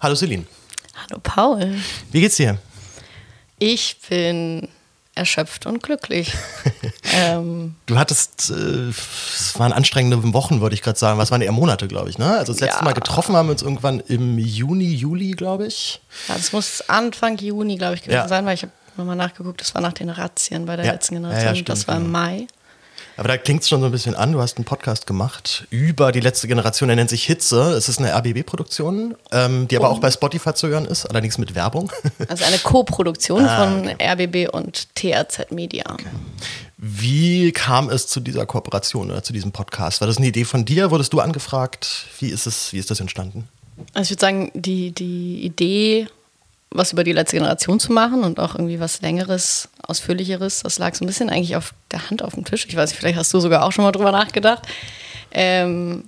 Hallo Celine. Hallo Paul. Wie geht's dir? Ich bin erschöpft und glücklich. ähm, du hattest, äh, es waren anstrengende Wochen, würde ich gerade sagen. Was waren eher Monate, glaube ich, ne? Also das letzte ja. Mal getroffen haben wir uns irgendwann im Juni, Juli, glaube ich. Ja, das muss Anfang Juni, glaube ich, gewesen ja. sein, weil ich habe nochmal nachgeguckt, das war nach den Razzien bei der ja. letzten Generation. Stimmt, das war im genau. Mai. Aber da klingt es schon so ein bisschen an. Du hast einen Podcast gemacht über die letzte Generation. Der nennt sich Hitze. Es ist eine RBB-Produktion, ähm, die aber oh. auch bei Spotify zu hören ist, allerdings mit Werbung. Also eine Co-Produktion ah, von okay. RBB und TRZ Media. Okay. Wie kam es zu dieser Kooperation oder zu diesem Podcast? War das eine Idee von dir? Wurdest du angefragt? Wie ist, es, wie ist das entstanden? Also ich würde sagen, die, die Idee was über die letzte Generation zu machen und auch irgendwie was Längeres, Ausführlicheres. Das lag so ein bisschen eigentlich auf der Hand auf dem Tisch. Ich weiß nicht, vielleicht hast du sogar auch schon mal drüber nachgedacht. Ähm,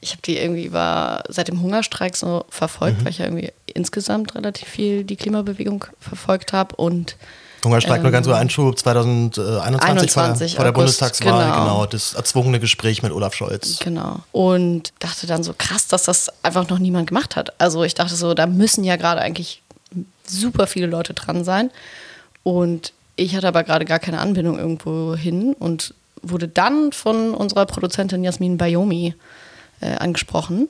ich habe die irgendwie über, seit dem Hungerstreik so verfolgt, mhm. weil ich ja irgendwie insgesamt relativ viel die Klimabewegung verfolgt habe und Hungerstreik ähm, nur ganz so Einschub 2021 vor der, vor der Bundestagswahl, genau. genau. das erzwungene Gespräch mit Olaf Scholz. Genau. Und dachte dann so krass, dass das einfach noch niemand gemacht hat. Also ich dachte so, da müssen ja gerade eigentlich super viele Leute dran sein. Und ich hatte aber gerade gar keine Anbindung irgendwo hin und wurde dann von unserer Produzentin Jasmin Bayomi äh, angesprochen,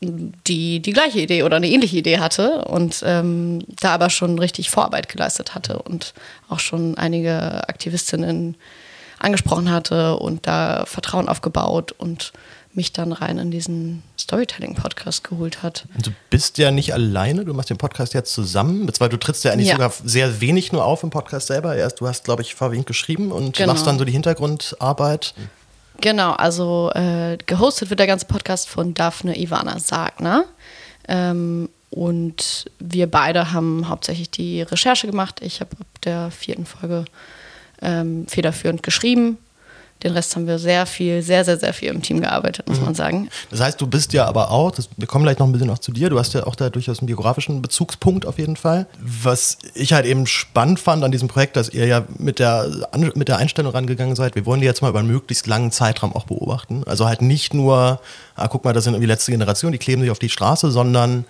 die die gleiche Idee oder eine ähnliche Idee hatte und ähm, da aber schon richtig Vorarbeit geleistet hatte und auch schon einige Aktivistinnen angesprochen hatte und da Vertrauen aufgebaut und mich dann rein in diesen Storytelling-Podcast geholt hat. Du bist ja nicht alleine, du machst den Podcast jetzt zusammen, weil du trittst ja eigentlich ja. sogar sehr wenig nur auf im Podcast selber. Erst du hast, glaube ich, vorwiegend geschrieben und genau. machst dann so die Hintergrundarbeit. Genau, also äh, gehostet wird der ganze Podcast von Daphne Ivana Sagner. Ähm, und wir beide haben hauptsächlich die Recherche gemacht. Ich habe ab der vierten Folge ähm, federführend geschrieben den Rest haben wir sehr viel, sehr, sehr, sehr viel im Team gearbeitet, muss mhm. man sagen. Das heißt, du bist ja aber auch, das, wir kommen gleich noch ein bisschen noch zu dir, du hast ja auch da durchaus einen biografischen Bezugspunkt auf jeden Fall. Was ich halt eben spannend fand an diesem Projekt, dass ihr ja mit der, mit der Einstellung rangegangen seid, wir wollen die jetzt mal über einen möglichst langen Zeitraum auch beobachten. Also halt nicht nur, ah, guck mal, das sind irgendwie letzte Generation, die kleben sich auf die Straße, sondern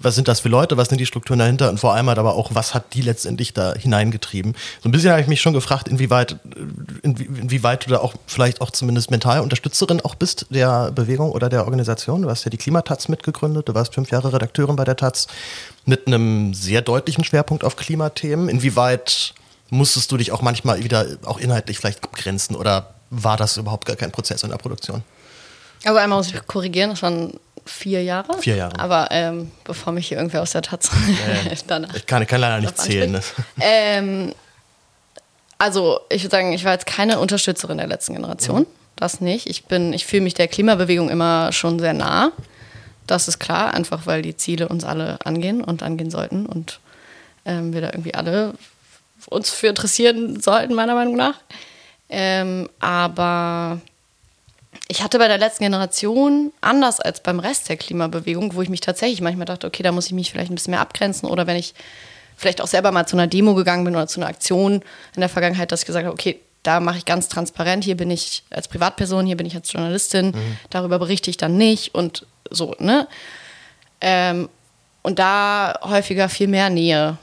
was sind das für Leute, was sind die Strukturen dahinter und vor allem halt aber auch, was hat die letztendlich da hineingetrieben. So ein bisschen habe ich mich schon gefragt, inwieweit, inwie, inwieweit du da auch vielleicht auch zumindest mental Unterstützerin auch bist der Bewegung oder der Organisation. Du hast ja die Klimataz mitgegründet, du warst fünf Jahre Redakteurin bei der Taz mit einem sehr deutlichen Schwerpunkt auf Klimathemen. Inwieweit musstest du dich auch manchmal wieder auch inhaltlich vielleicht abgrenzen oder war das überhaupt gar kein Prozess in der Produktion? Also einmal muss ich korrigieren, das waren vier Jahre. Vier Jahre. Aber ähm, bevor mich hier irgendwer aus der Taz ja, danach. Ich kann, kann leider nicht zählen. Ne? Ähm, also ich würde sagen, ich war jetzt keine Unterstützerin der letzten Generation. Mhm. Das nicht. Ich bin, ich fühle mich der Klimabewegung immer schon sehr nah. Das ist klar, einfach weil die Ziele uns alle angehen und angehen sollten und ähm, wir da irgendwie alle uns für interessieren sollten, meiner Meinung nach. Ähm, aber ich hatte bei der letzten Generation, anders als beim Rest der Klimabewegung, wo ich mich tatsächlich manchmal dachte, okay, da muss ich mich vielleicht ein bisschen mehr abgrenzen oder wenn ich vielleicht auch selber mal zu einer Demo gegangen bin oder zu einer Aktion in der Vergangenheit, dass ich gesagt habe, okay, da mache ich ganz transparent, hier bin ich als Privatperson, hier bin ich als Journalistin, mhm. darüber berichte ich dann nicht und so, ne? Ähm, und da häufiger viel mehr Nähe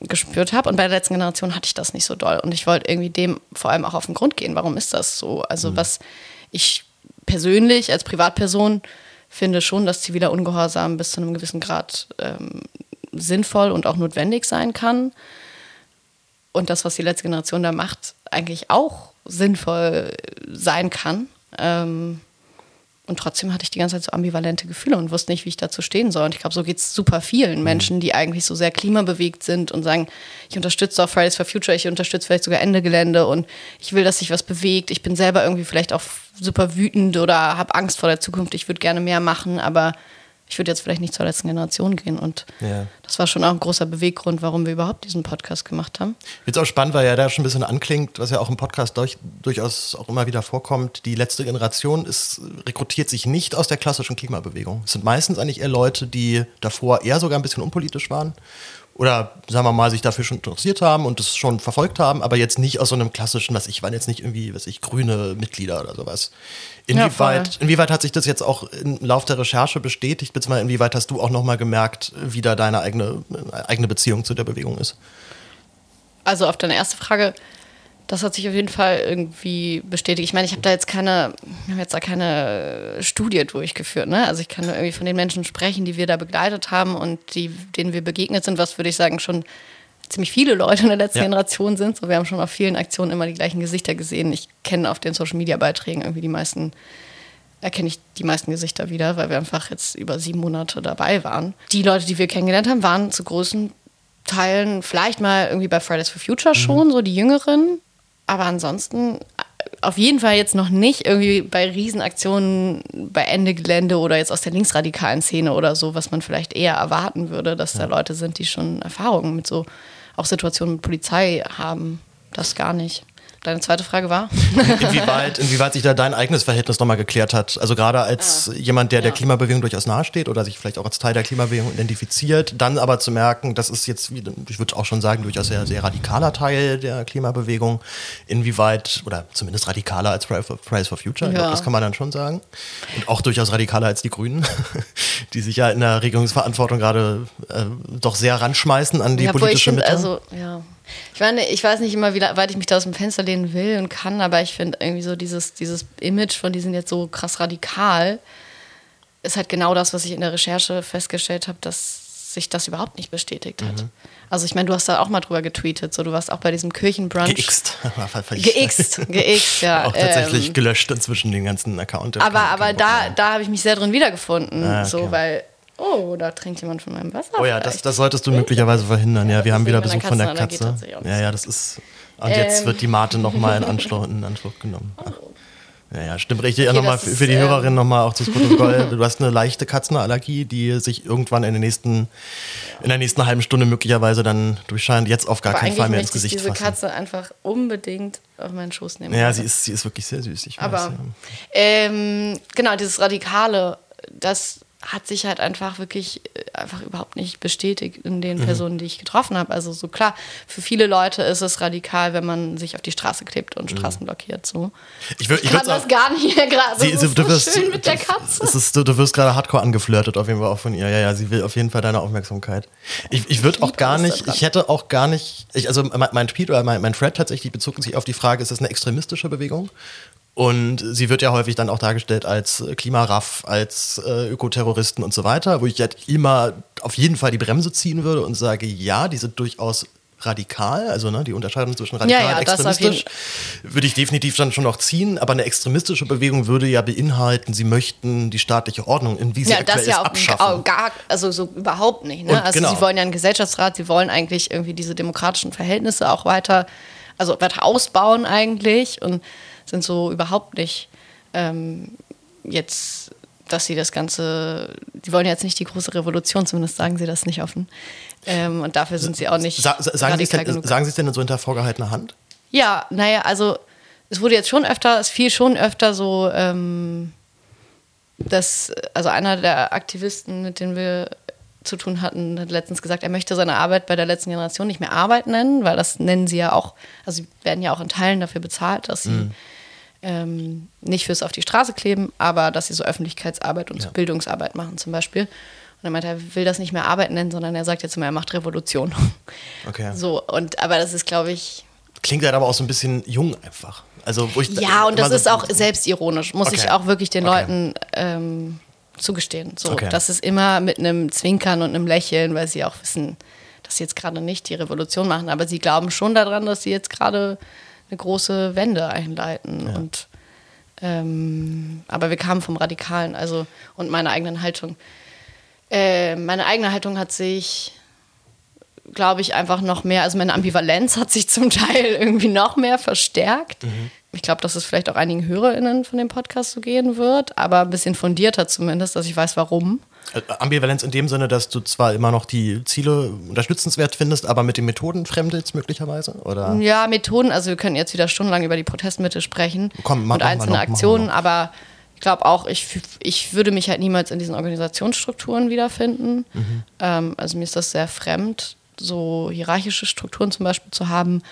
gespürt habe. Und bei der letzten Generation hatte ich das nicht so doll. Und ich wollte irgendwie dem vor allem auch auf den Grund gehen. Warum ist das so? Also, mhm. was ich persönlich als Privatperson finde schon, dass ziviler Ungehorsam bis zu einem gewissen Grad ähm, sinnvoll und auch notwendig sein kann. Und das, was die letzte Generation da macht, eigentlich auch sinnvoll sein kann. Ähm, und trotzdem hatte ich die ganze Zeit so ambivalente Gefühle und wusste nicht, wie ich dazu stehen soll. Und ich glaube, so geht es super vielen mhm. Menschen, die eigentlich so sehr klimabewegt sind und sagen, ich unterstütze auch Fridays for Future, ich unterstütze vielleicht sogar Ende Gelände und ich will, dass sich was bewegt. Ich bin selber irgendwie vielleicht auch super wütend oder habe Angst vor der Zukunft. Ich würde gerne mehr machen, aber ich würde jetzt vielleicht nicht zur letzten Generation gehen. Und ja. das war schon auch ein großer Beweggrund, warum wir überhaupt diesen Podcast gemacht haben. Jetzt auch spannend, weil ja da schon ein bisschen anklingt, was ja auch im Podcast durch, durchaus auch immer wieder vorkommt. Die letzte Generation ist, rekrutiert sich nicht aus der klassischen Klimabewegung. Es sind meistens eigentlich eher Leute, die davor eher sogar ein bisschen unpolitisch waren oder sagen wir mal, sich dafür schon interessiert haben und das schon verfolgt haben, aber jetzt nicht aus so einem klassischen, was ich waren jetzt nicht irgendwie, was ich, grüne Mitglieder oder sowas. Inwieweit, ja, inwieweit hat sich das jetzt auch im Lauf der Recherche bestätigt, beziehungsweise inwieweit hast du auch nochmal gemerkt, wie da deine eigene, eigene Beziehung zu der Bewegung ist? Also auf deine erste Frage, das hat sich auf jeden Fall irgendwie bestätigt. Ich meine, ich habe da jetzt keine, wir haben jetzt da keine Studie durchgeführt. Ne? Also ich kann nur irgendwie von den Menschen sprechen, die wir da begleitet haben und die, denen wir begegnet sind, was würde ich sagen schon ziemlich viele Leute in der letzten ja. Generation sind. So, wir haben schon auf vielen Aktionen immer die gleichen Gesichter gesehen. Ich kenne auf den Social Media Beiträgen irgendwie die meisten erkenne ich die meisten Gesichter wieder, weil wir einfach jetzt über sieben Monate dabei waren. Die Leute, die wir kennengelernt haben, waren zu großen Teilen vielleicht mal irgendwie bei Fridays for Future schon, mhm. so die Jüngeren. Aber ansonsten auf jeden Fall jetzt noch nicht irgendwie bei Riesenaktionen bei Ende Gelände oder jetzt aus der linksradikalen Szene oder so, was man vielleicht eher erwarten würde, dass ja. da Leute sind, die schon Erfahrungen mit so auch Situationen mit Polizei haben. Das gar nicht. Deine zweite Frage war? inwieweit, inwieweit sich da dein eigenes Verhältnis nochmal geklärt hat. Also gerade als ah, jemand, der ja. der Klimabewegung durchaus nahesteht oder sich vielleicht auch als Teil der Klimabewegung identifiziert, dann aber zu merken, das ist jetzt, ich würde auch schon sagen, durchaus sehr, sehr radikaler Teil der Klimabewegung. Inwieweit, oder zumindest radikaler als Fridays for Future, ja. glaub, das kann man dann schon sagen. Und auch durchaus radikaler als die Grünen, die sich ja in der Regierungsverantwortung gerade äh, doch sehr ranschmeißen an die ja, politische Mitte. Also, ja. Ich meine, ich weiß nicht immer, wie weit ich mich da aus dem Fenster lehnen will und kann, aber ich finde irgendwie so dieses, dieses Image von die sind jetzt so krass radikal, ist halt genau das, was ich in der Recherche festgestellt habe, dass sich das überhaupt nicht bestätigt hat. Mhm. Also ich meine, du hast da auch mal drüber getweetet, so du warst auch bei diesem Kirchenbrunch. Geixt. Geixt, geixt, ja. auch tatsächlich ähm, gelöscht inzwischen den ganzen Account. Aber, aber da, da habe ich mich sehr drin wiedergefunden, ah, okay. so, weil Oh, da trinkt jemand von meinem Wasser. Oh ja, das, das, solltest du möglicherweise verhindern. Ja, wir haben wieder Besuch von der Katze. Ja, ja, das ist. Und jetzt ähm. wird die Mate nochmal in Anspruch, in Anspruch genommen. Ach. Ja, ja, stimmt richtig. Okay, nochmal für, für die ähm, Hörerin nochmal auch zu Protokoll. du hast eine leichte Katzenallergie, die sich irgendwann in, den nächsten, in der nächsten halben Stunde möglicherweise dann durchscheint. Jetzt auf gar Aber keinen Fall mehr ins Gesicht ich diese fassen. Katze einfach unbedingt auf meinen Schoß nehmen. Ja, sie ist, sie ist wirklich sehr süß. Ich Aber weiß, ja. ähm, genau, dieses Radikale, das hat sich halt einfach wirklich äh, einfach überhaupt nicht bestätigt in den mhm. Personen, die ich getroffen habe. Also so klar, für viele Leute ist es radikal, wenn man sich auf die Straße klebt und mhm. Straßen blockiert. So. Ich, will, ich, kann das gar nicht mehr gerade. Sie, so du wirst, schön mit der Katze. Du, ist, du, du wirst gerade hardcore angeflirtet auf jeden Fall auch von ihr. Ja, ja, sie will auf jeden Fall deine Aufmerksamkeit. Ich, ich würde auch gar nicht, ich hätte auch gar nicht, ich, also mein, mein Tweet oder mein, mein Thread tatsächlich bezog sich auf die Frage, ist das eine extremistische Bewegung? Und sie wird ja häufig dann auch dargestellt als Klimaraff, als äh, Ökoterroristen und so weiter, wo ich halt immer auf jeden Fall die Bremse ziehen würde und sage, ja, die sind durchaus radikal, also ne, die Unterscheidung zwischen radikal ja, ja, und extremistisch, würde ich definitiv dann schon noch ziehen, aber eine extremistische Bewegung würde ja beinhalten, sie möchten die staatliche Ordnung in wie sie ja, das ja auch abschaffen. Gar, also so überhaupt nicht. Ne? also genau. sie wollen ja einen Gesellschaftsrat, sie wollen eigentlich irgendwie diese demokratischen Verhältnisse auch weiter, also weiter ausbauen eigentlich und sind so überhaupt nicht ähm, jetzt, dass sie das Ganze, die wollen jetzt nicht die große Revolution, zumindest sagen sie das nicht offen. Ähm, und dafür sind sie auch nicht. Sa sagen, sie denn, sagen Sie es denn so hinter vorgehaltener Hand? Ja, naja, also es wurde jetzt schon öfter, es fiel schon öfter so, ähm, dass, also einer der Aktivisten, mit denen wir zu tun hatten, hat letztens gesagt, er möchte seine Arbeit bei der letzten Generation nicht mehr Arbeit nennen, weil das nennen sie ja auch, also sie werden ja auch in Teilen dafür bezahlt, dass sie mhm ähm, nicht fürs auf die Straße kleben, aber dass sie so Öffentlichkeitsarbeit und ja. so Bildungsarbeit machen zum Beispiel. Und er meinte, er will das nicht mehr Arbeit nennen, sondern er sagt jetzt immer, er macht Revolution. Okay. So, und aber das ist, glaube ich. Klingt halt aber auch so ein bisschen jung einfach. Also, wo ich ja, und das ist auch selbstironisch, muss okay. ich auch wirklich den okay. Leuten ähm, zugestehen. So, okay. Das ist immer mit einem Zwinkern und einem Lächeln, weil sie auch wissen, dass sie jetzt gerade nicht die Revolution machen, aber sie glauben schon daran, dass sie jetzt gerade eine große Wende einleiten. Ja. Und ähm, aber wir kamen vom Radikalen, also und meiner eigenen Haltung. Äh, meine eigene Haltung hat sich, glaube ich, einfach noch mehr, also meine Ambivalenz hat sich zum Teil irgendwie noch mehr verstärkt. Mhm. Ich glaube, dass es vielleicht auch einigen HörerInnen von dem Podcast so gehen wird, aber ein bisschen fundierter zumindest, dass ich weiß, warum. Äh, Ambivalenz in dem Sinne, dass du zwar immer noch die Ziele unterstützenswert findest, aber mit den Methoden fremdelst möglicherweise? Oder? Ja, Methoden, also wir können jetzt wieder stundenlang über die Protestmittel sprechen Komm, mach, und einzelne noch, Aktionen, aber ich glaube auch, ich, ich würde mich halt niemals in diesen Organisationsstrukturen wiederfinden. Mhm. Ähm, also mir ist das sehr fremd, so hierarchische Strukturen zum Beispiel zu haben.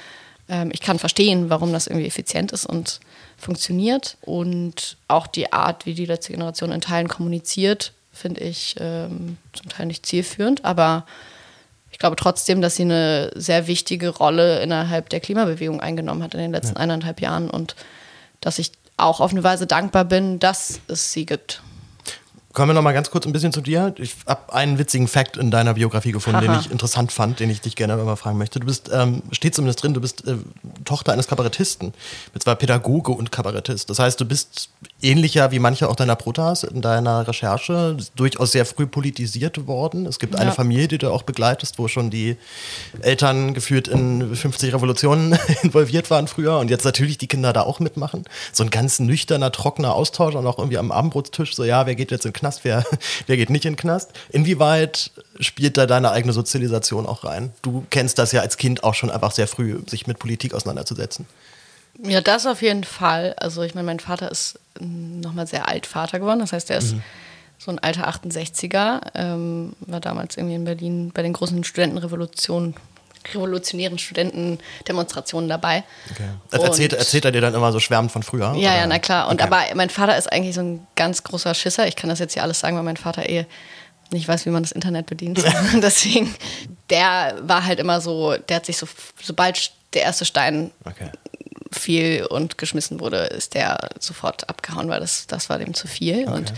Ähm, ich kann verstehen, warum das irgendwie effizient ist und funktioniert. Und auch die Art, wie die letzte Generation in Teilen kommuniziert, finde ich ähm, zum Teil nicht zielführend. Aber ich glaube trotzdem, dass sie eine sehr wichtige Rolle innerhalb der Klimabewegung eingenommen hat in den letzten ja. eineinhalb Jahren und dass ich auch auf eine Weise dankbar bin, dass es sie gibt. Kommen wir noch mal ganz kurz ein bisschen zu dir. Ich habe einen witzigen Fact in deiner Biografie gefunden, Aha. den ich interessant fand, den ich dich gerne mal fragen möchte. Du bist, ähm, steht zumindest drin, du bist äh, Tochter eines Kabarettisten. Und zwar Pädagoge und Kabarettist. Das heißt, du bist ähnlicher wie manche auch deiner Protas in deiner Recherche durchaus sehr früh politisiert worden. Es gibt ja. eine Familie, die du auch begleitest, wo schon die Eltern geführt in 50 Revolutionen involviert waren früher und jetzt natürlich die Kinder da auch mitmachen. So ein ganz nüchterner, trockener Austausch und auch irgendwie am Abendbrotstisch so, ja, wer geht jetzt in den Knast? Wer, wer geht nicht in den Knast. Inwieweit spielt da deine eigene Sozialisation auch rein? Du kennst das ja als Kind auch schon einfach sehr früh, sich mit Politik auseinanderzusetzen. Ja, das auf jeden Fall. Also ich meine, mein Vater ist nochmal sehr alt Vater geworden. Das heißt, er ist mhm. so ein alter 68er, ähm, war damals irgendwie in Berlin bei den großen Studentenrevolutionen revolutionären Studentendemonstrationen dabei. Okay. Erzählt, erzählt er dir dann immer so schwärmend von früher? Ja, oder? ja, na klar. Und okay. aber mein Vater ist eigentlich so ein ganz großer Schisser. Ich kann das jetzt hier alles sagen, weil mein Vater eh nicht weiß, wie man das Internet bedient. Deswegen, der war halt immer so, der hat sich so, sobald der erste Stein okay. Fiel und geschmissen wurde, ist der sofort abgehauen, weil das, das war dem zu viel. Okay. Und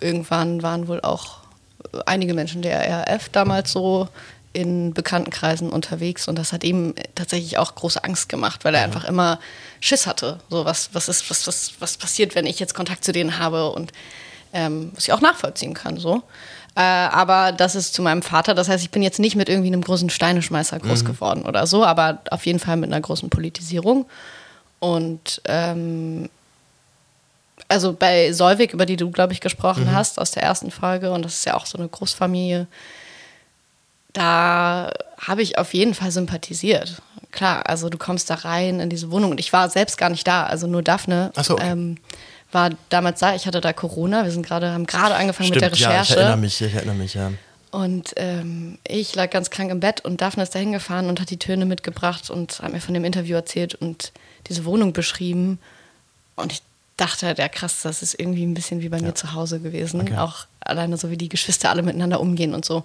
irgendwann waren wohl auch einige Menschen der RAF damals so in Bekanntenkreisen unterwegs und das hat ihm tatsächlich auch große Angst gemacht, weil er einfach immer Schiss hatte. So, was, was ist, was, was, was passiert, wenn ich jetzt Kontakt zu denen habe und ähm, was ich auch nachvollziehen kann. So. Äh, aber das ist zu meinem Vater. Das heißt, ich bin jetzt nicht mit irgendwie einem großen Steineschmeißer groß mhm. geworden oder so, aber auf jeden Fall mit einer großen Politisierung. Und ähm, also bei Solvik, über die du, glaube ich, gesprochen mhm. hast, aus der ersten Folge, und das ist ja auch so eine Großfamilie, da habe ich auf jeden Fall sympathisiert. Klar, also du kommst da rein in diese Wohnung und ich war selbst gar nicht da, also nur Daphne so, okay. ähm, war damals da. Ich hatte da Corona, wir sind gerade haben gerade angefangen Stimmt, mit der Recherche. Ja, ich erinnere mich, ich erinnere mich, ja. Und ähm, ich lag ganz krank im Bett und Daphne ist da hingefahren und hat die Töne mitgebracht und hat mir von dem Interview erzählt und diese Wohnung beschrieben. Und ich dachte halt, ja krass, das ist irgendwie ein bisschen wie bei ja. mir zu Hause gewesen. Okay. Auch alleine so, wie die Geschwister alle miteinander umgehen und so.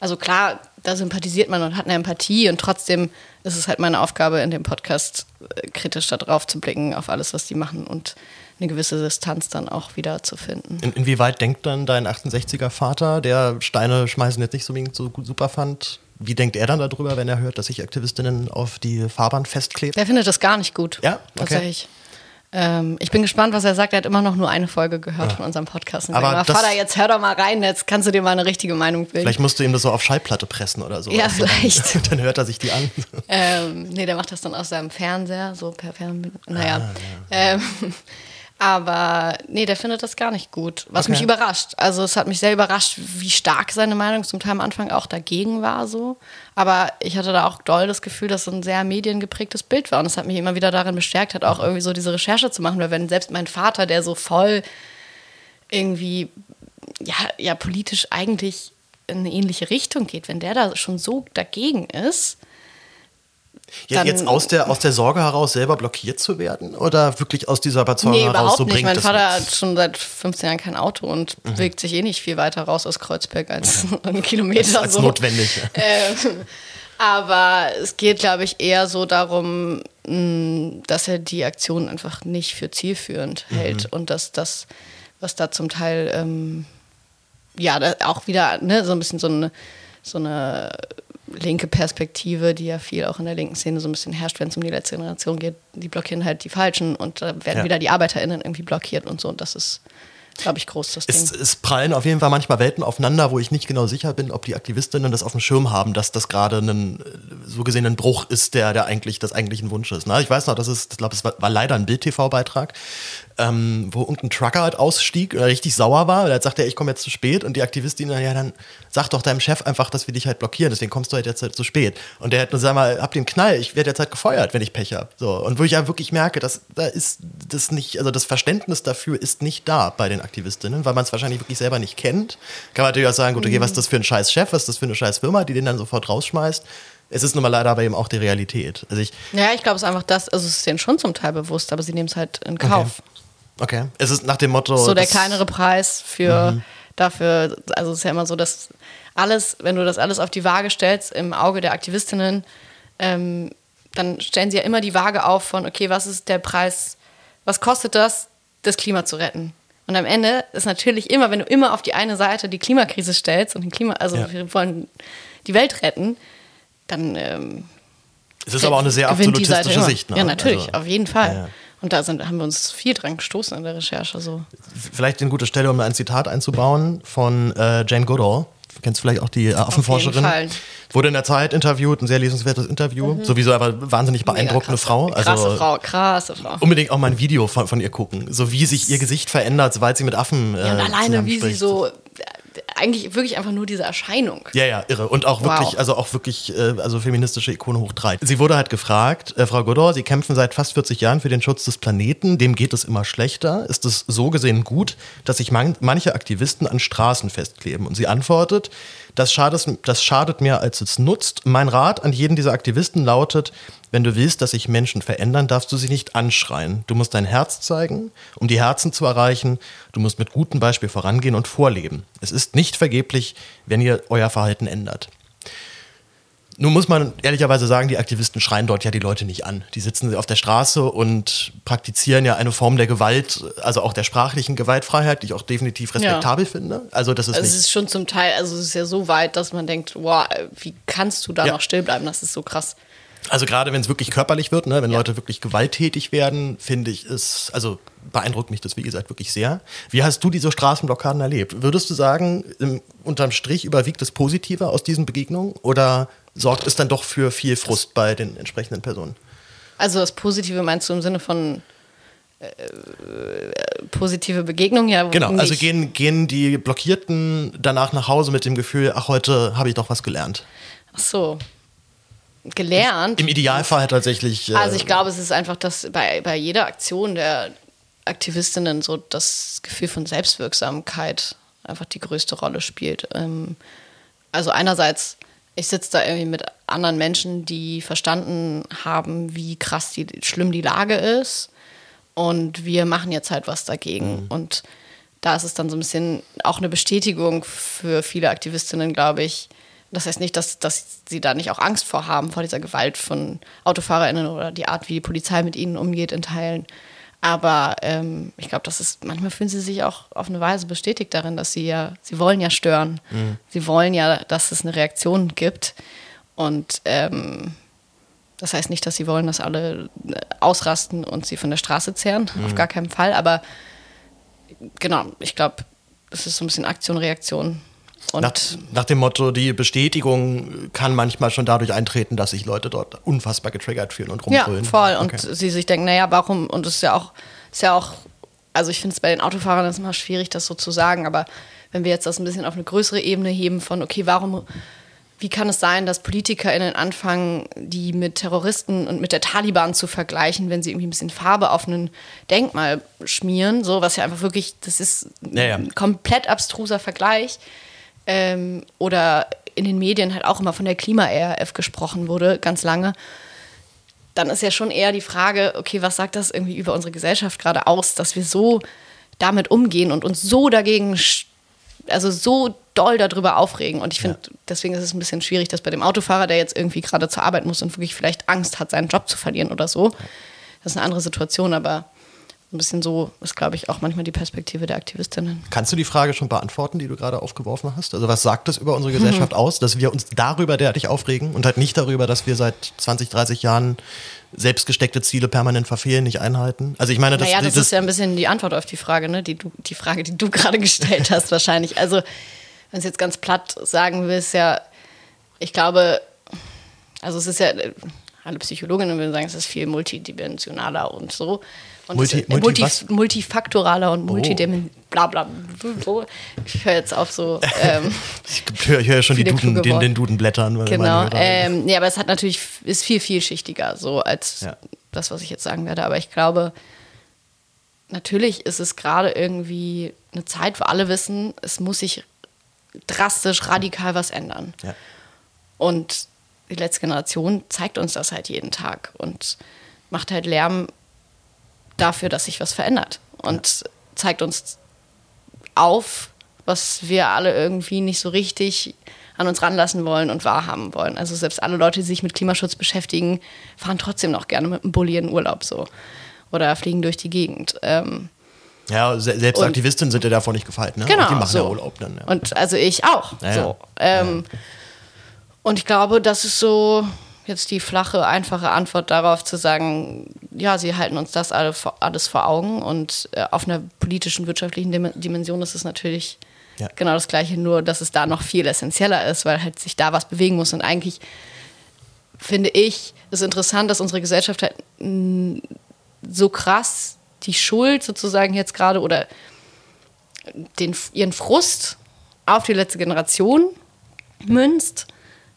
Also klar, da sympathisiert man und hat eine Empathie und trotzdem ist es halt meine Aufgabe in dem Podcast äh, kritisch da drauf zu blicken auf alles, was die machen und eine gewisse Distanz dann auch wieder zu finden. In, inwieweit denkt dann dein 68er Vater, der Steine schmeißen jetzt nicht so, so super fand, wie denkt er dann darüber, wenn er hört, dass sich Aktivistinnen auf die Fahrbahn festkleben? Der findet das gar nicht gut. Ja, okay. tatsächlich. Ähm, ich bin gespannt, was er sagt. Er hat immer noch nur eine Folge gehört ja. von unserem Podcast. Und Aber Vater, jetzt hör doch mal rein, jetzt kannst du dir mal eine richtige Meinung bilden. Vielleicht musst du ihm das so auf Schallplatte pressen oder so. Ja, vielleicht. Dann, dann, hört er sich die an. Ähm, nee, der macht das dann aus seinem Fernseher, so per Fernbedienung. Naja. Ah, ja. ähm, aber nee, der findet das gar nicht gut. Was okay. mich überrascht. Also es hat mich sehr überrascht, wie stark seine Meinung zum Teil am Anfang auch dagegen war so. Aber ich hatte da auch doll das Gefühl, dass es ein sehr mediengeprägtes Bild war. Und es hat mich immer wieder darin bestärkt, hat auch irgendwie so diese Recherche zu machen. Weil wenn selbst mein Vater, der so voll irgendwie, ja, ja politisch eigentlich in eine ähnliche Richtung geht, wenn der da schon so dagegen ist, ja, jetzt aus der, aus der Sorge heraus, selber blockiert zu werden? Oder wirklich aus dieser Überzeugung nee, heraus, so nicht. Mein Vater hat schon seit 15 Jahren kein Auto und mhm. bewegt sich eh nicht viel weiter raus aus Kreuzberg als okay. einen Kilometer. Als, so. notwendig. Ähm, aber es geht, glaube ich, eher so darum, mm, dass er die Aktion einfach nicht für zielführend mhm. hält und dass das, was da zum Teil, ähm, ja, auch wieder ne, so ein bisschen so eine, so eine linke Perspektive, die ja viel auch in der linken Szene so ein bisschen herrscht, wenn es um die letzte Generation geht, die blockieren halt die Falschen und da werden ja. wieder die ArbeiterInnen irgendwie blockiert und so. Und das ist, glaube ich, groß, das Ding. Es, es, prallen auf jeden Fall manchmal Welten aufeinander, wo ich nicht genau sicher bin, ob die Aktivistinnen das auf dem Schirm haben, dass das gerade ein so gesehen ein Bruch ist, der, der eigentlich das eigentliche Wunsch ist. Na, ich weiß noch, das ist, ich glaube, es war, war leider ein Bild-TV-Beitrag, ähm, wo irgendein Trucker halt ausstieg oder richtig sauer war. Und er sagt er, ich komme jetzt zu spät. Und die Aktivistin, ja, dann sag doch deinem Chef einfach, dass wir dich halt blockieren, deswegen kommst du halt jetzt halt zu spät. Und der hat nur, sag mal, hab den Knall, ich werde jetzt halt gefeuert, wenn ich Pech habe. So. Und wo ich ja wirklich merke, dass da ist das nicht, also das Verständnis dafür ist nicht da bei den Aktivistinnen, weil man es wahrscheinlich wirklich selber nicht kennt. Kann man natürlich auch sagen, gut, okay, was ist das für ein scheiß Chef, was ist das für eine scheiß Firma, die den dann sofort rausschmeißt. Es ist nun mal leider aber eben auch die Realität. Also ich, Ja, ich glaube, es ist einfach das, also es ist denen schon zum Teil bewusst, aber sie nehmen es halt in Kauf. okay, es ist nach dem Motto. So der kleinere Preis für dafür, also es ist ja immer so, dass alles, wenn du das alles auf die Waage stellst im Auge der Aktivistinnen, ähm, dann stellen sie ja immer die Waage auf von, okay, was ist der Preis, was kostet das, das Klima zu retten? Und am Ende ist natürlich immer, wenn du immer auf die eine Seite die Klimakrise stellst und den Klima, also Ja. wir wollen die Welt retten, dann ähm, Es ist aber auch eine sehr absolutistische. Sicht. Ne? Ja, natürlich, Also, auf jeden Fall. Ja. Und da sind, haben wir uns viel dran gestoßen in der Recherche. So. Vielleicht eine gute Stelle, um ein Zitat einzubauen von äh, Jane Goodall. Du kennst vielleicht auch die äh, Affenforscherin. Fall. Wurde in der Zeit interviewt, ein sehr lesenswertes Interview. Sowieso aber wahnsinnig beeindruckende krasse, Frau. Also Krasse Frau, krasse Frau. unbedingt auch mal ein Video von, von ihr gucken. So wie sich ihr Gesicht verändert, sobald sie mit Affen. Äh, Ja, und alleine, wie sie so, eigentlich wirklich einfach nur diese Erscheinung. Ja, ja, irre. Und auch Wow. wirklich, also auch wirklich, äh, also feministische Ikone hoch drei. Sie wurde halt gefragt, äh, Frau Godor, Sie kämpfen seit fast 40 Jahren für den Schutz des Planeten, dem geht es immer schlechter. Ist es so gesehen gut, dass sich man, manche Aktivisten an Straßen festkleben? Und sie antwortet, das schadet, das schadet mehr als es nutzt. Mein Rat an jeden dieser Aktivisten lautet, wenn du willst, dass sich Menschen verändern, darfst du sie nicht anschreien. Du musst dein Herz zeigen, um die Herzen zu erreichen. Du musst mit gutem Beispiel vorangehen und vorleben. Es ist nicht vergeblich, wenn ihr euer Verhalten ändert. Nun muss man ehrlicherweise sagen, die Aktivisten schreien dort ja die Leute nicht an. Die sitzen auf der Straße und praktizieren ja eine Form der Gewalt, also auch der sprachlichen Gewaltfreiheit, die ich auch definitiv respektabel finde. Also das ist Also es ist schon zum Teil, also es ist ja so weit, dass man denkt, wow, wie kannst du da Ja. noch still bleiben? Das ist so krass. Also gerade wenn es wirklich körperlich wird, ne, wenn Leute wirklich gewalttätig werden, finde ich es, also beeindruckt mich das, wie gesagt, wirklich sehr. Wie hast du diese Straßenblockaden erlebt? Würdest du sagen, im, unterm Strich überwiegt das Positive aus diesen Begegnungen oder sorgt es dann doch für viel Frust bei den entsprechenden Personen? Also das Positive meinst du im Sinne von äh, äh, positive Begegnung? Ja, Genau, nicht. also gehen, gehen die Blockierten danach nach Hause mit dem Gefühl, ach, heute habe ich doch was gelernt. Ach so. Gelernt. Im Idealfall tatsächlich. äh, Also ich glaube, es ist einfach, dass bei, bei jeder Aktion der Aktivistinnen so das Gefühl von Selbstwirksamkeit einfach die größte Rolle spielt. Ähm, also einerseits, ich sitze da irgendwie mit anderen Menschen, die verstanden haben, wie krass die schlimm die Lage ist. Und wir machen jetzt halt was dagegen. Und da ist es dann so ein bisschen auch eine Bestätigung für viele Aktivistinnen, glaube ich. Das heißt nicht, dass, dass sie da nicht auch Angst vor haben, vor dieser Gewalt von AutofahrerInnen oder die Art, wie die Polizei mit ihnen umgeht in Teilen. Aber ähm, ich glaube, das ist, manchmal fühlen sie sich auch auf eine Weise bestätigt darin, dass sie ja, sie wollen ja stören. Sie wollen ja, dass es eine Reaktion gibt. Und ähm, das heißt nicht, dass sie wollen, dass alle äh, ausrasten und sie von der Straße zehren. Auf gar keinen Fall. Aber genau, ich glaube, es ist so ein bisschen Aktion, Reaktion. Nach, nach dem Motto, die Bestätigung kann manchmal schon dadurch eintreten, dass sich Leute dort unfassbar getriggert fühlen und ja, rumbrüllen. voll. Und Okay. sie sich denken, naja, warum? Und es ist ja auch, ist ja auch, also ich finde es bei den Autofahrern ist immer schwierig, das so zu sagen, aber wenn wir jetzt das ein bisschen auf eine größere Ebene heben von, okay, warum, wie kann es sein, dass PolitikerInnen anfangen, die mit Terroristen und mit der Taliban zu vergleichen, wenn sie irgendwie ein bisschen Farbe auf ein Denkmal schmieren, so, was ja einfach wirklich, das ist Ja, ja. ein komplett abstruser Vergleich. Ähm, oder in den Medien halt auch immer von der Klima-RF gesprochen wurde, ganz lange. Dann ist ja schon eher die Frage, okay, was sagt das irgendwie über unsere Gesellschaft gerade aus, dass wir so damit umgehen und uns so dagegen, also so doll darüber aufregen. Und ich finde, deswegen ist es ein bisschen schwierig, dass bei dem Autofahrer, der jetzt irgendwie gerade zur Arbeit muss und wirklich vielleicht Angst hat, seinen Job zu verlieren oder so, das ist eine andere Situation, aber ein bisschen so ist, glaube ich, auch manchmal die Perspektive der Aktivistinnen. Kannst du die Frage schon beantworten, die du gerade aufgeworfen hast? Also was sagt das über unsere Gesellschaft aus, dass wir uns darüber derartig aufregen und halt nicht darüber, dass wir seit 20, 30 Jahren selbstgesteckte Ziele permanent verfehlen, nicht einhalten? Also ich meine, das, naja, das das ist ja ein bisschen die Antwort auf die Frage, ne? die, du, die Frage, die du gerade gestellt hast, wahrscheinlich. Also, wenn es jetzt ganz platt sagen willst, ja, ich glaube, also es ist ja, alle Psychologinnen würden sagen, es ist viel multidimensionaler und so. Und Multi- multi multi, was? Oh. multifaktoraler und multidimensionaler, bla bla. So. Ich höre jetzt auf so. Ähm, Ich höre hör schon Duden, den, den Duden blättern. Genau. Ähm, nee, aber es hat natürlich, ist viel vielschichtiger, so als Ja. das, was ich jetzt sagen werde. Aber ich glaube, natürlich ist es gerade irgendwie eine Zeit, wo alle wissen, es muss sich drastisch, radikal was ändern. ja. Und die letzte Generation zeigt uns das halt jeden Tag und macht halt Lärm dafür, dass sich was verändert. Und zeigt uns auf, was wir alle irgendwie nicht so richtig an uns ranlassen wollen und wahrhaben wollen. Also selbst alle Leute, die sich mit Klimaschutz beschäftigen, fahren trotzdem noch gerne mit einem Bulli in Urlaub so. Oder fliegen durch die Gegend. Ähm, ja, se selbst Und- Aktivisten sind ja davon nicht gefeit. Ne? Genau. Und die machen so. ja Urlaub dann. Ja. Und also ich auch. Ja, so. Ähm, Und ich glaube, das ist so jetzt die flache, einfache Antwort darauf zu sagen, ja, sie halten uns das alles vor Augen und äh, auf einer politischen, wirtschaftlichen Dim Dimension ist es natürlich Ja. genau das Gleiche, nur dass es da noch viel essentieller ist, weil halt sich da was bewegen muss und eigentlich finde ich es interessant, dass unsere Gesellschaft halt so krass die Schuld sozusagen jetzt gerade oder den, ihren Frust auf die letzte Generation münzt,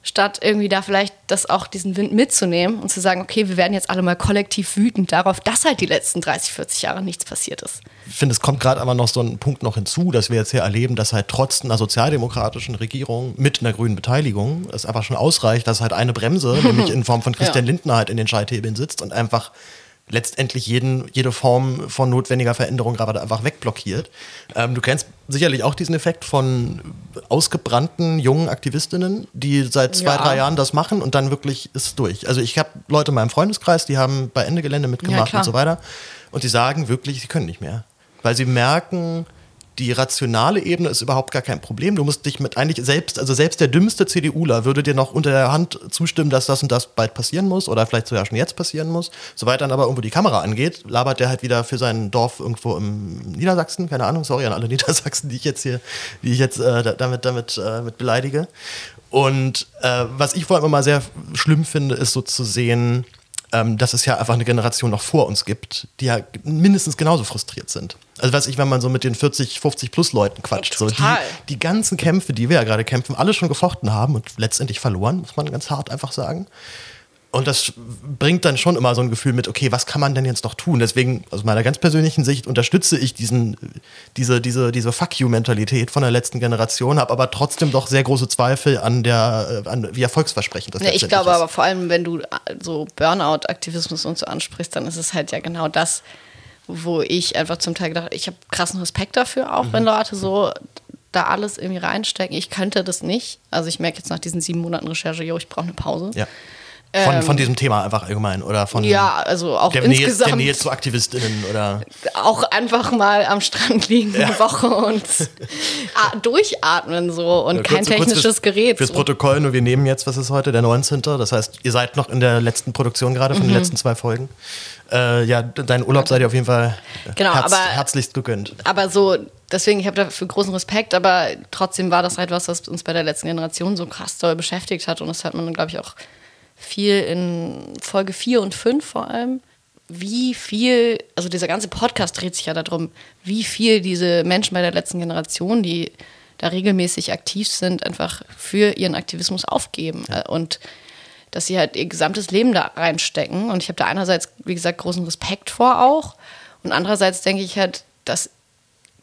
statt irgendwie da vielleicht das auch diesen Wind mitzunehmen und zu sagen, okay, wir werden jetzt alle mal kollektiv wütend darauf, dass halt die letzten 30, 40 Jahre nichts passiert ist. Ich finde, es kommt gerade aber noch so ein Punkt noch hinzu, dass wir jetzt hier erleben, dass halt trotz einer sozialdemokratischen Regierung mit einer grünen Beteiligung es einfach schon ausreicht, dass halt eine Bremse, nämlich in Form von Christian Ja. Lindner halt in den Schalthebeln sitzt und einfach letztendlich jeden, jede Form von notwendiger Veränderung gerade einfach wegblockiert. Ähm, du kennst sicherlich auch diesen Effekt von ausgebrannten jungen Aktivistinnen, die seit zwei, Ja. drei Jahren das machen und dann wirklich ist es durch. Also ich habe Leute in meinem Freundeskreis, die haben bei Ende Gelände mitgemacht klar. und so weiter und die sagen wirklich, sie können nicht mehr. Weil sie merken, die rationale Ebene ist überhaupt gar kein Problem. Du musst dich mit eigentlich selbst, also selbst der dümmste CDUler würde dir noch unter der Hand zustimmen, dass das und das bald passieren muss oder vielleicht sogar schon jetzt passieren muss. Sobald dann aber irgendwo die Kamera angeht, labert der halt wieder für sein Dorf irgendwo im Niedersachsen, keine Ahnung, sorry an alle Niedersachsen, die ich jetzt hier, die ich jetzt äh, da- damit, damit äh, mit beleidige. Und äh, was ich vor allem immer sehr schlimm finde, ist so zu sehen, ähm, dass es ja einfach eine Generation noch vor uns gibt, die ja mindestens genauso frustriert sind. Also weiß ich, wenn man so mit den 40, 50 plus Leuten quatscht, so die, die ganzen Kämpfe, die wir ja gerade kämpfen, alle schon gefochten haben und letztendlich verloren, muss man ganz hart einfach sagen. Und das bringt dann schon immer so ein Gefühl mit, okay, was kann man denn jetzt noch tun? Deswegen, aus meiner ganz persönlichen Sicht, unterstütze ich diesen, diese, diese, diese Fuck-You-Mentalität von der letzten Generation, habe aber trotzdem doch sehr große Zweifel an der, äh, an wie erfolgsversprechend das Ja, ich glaube ist. aber vor allem, wenn du äh, so Burnout-Aktivismus und so ansprichst, dann ist es halt ja genau das, wo ich einfach zum Teil gedacht ich habe krassen Respekt dafür, auch Mhm. wenn Leute so da alles irgendwie reinstecken. Ich könnte das nicht. Also ich merke jetzt nach diesen sieben Monaten Recherche, jo, ich brauche eine Pause. Ja. Von, von diesem Thema einfach allgemein oder von Ähm, Ja, also auch der, Nähe, insgesamt der Nähe zu AktivistInnen oder auch einfach mal am Strand liegen eine Woche und durchatmen so und Ja, kein technisches fürs, Gerät. Fürs so. Protokoll, nur wir nehmen jetzt, was ist heute, der 19. Das heißt, ihr seid noch in der letzten Produktion gerade Mhm. von den letzten zwei Folgen. Äh, ja, dein Urlaub seid ihr auf jeden Fall Genau, herz, aber- herzlichst gegönnt. aber so, deswegen, ich habe dafür großen Respekt, aber trotzdem war das halt was, was uns bei der letzten Generation so krass doll beschäftigt hat. Und das hat man, glaube ich, auch viel in Folge 4 und 5 vor allem. Wie viel, also dieser ganze Podcast dreht sich ja darum, wie viel diese Menschen bei der letzten Generation, die da regelmäßig aktiv sind, einfach für ihren Aktivismus aufgeben. Äh, Und dass sie halt ihr gesamtes Leben da reinstecken. Und ich habe da einerseits, wie gesagt, großen Respekt vor auch. Und andererseits denke ich halt, das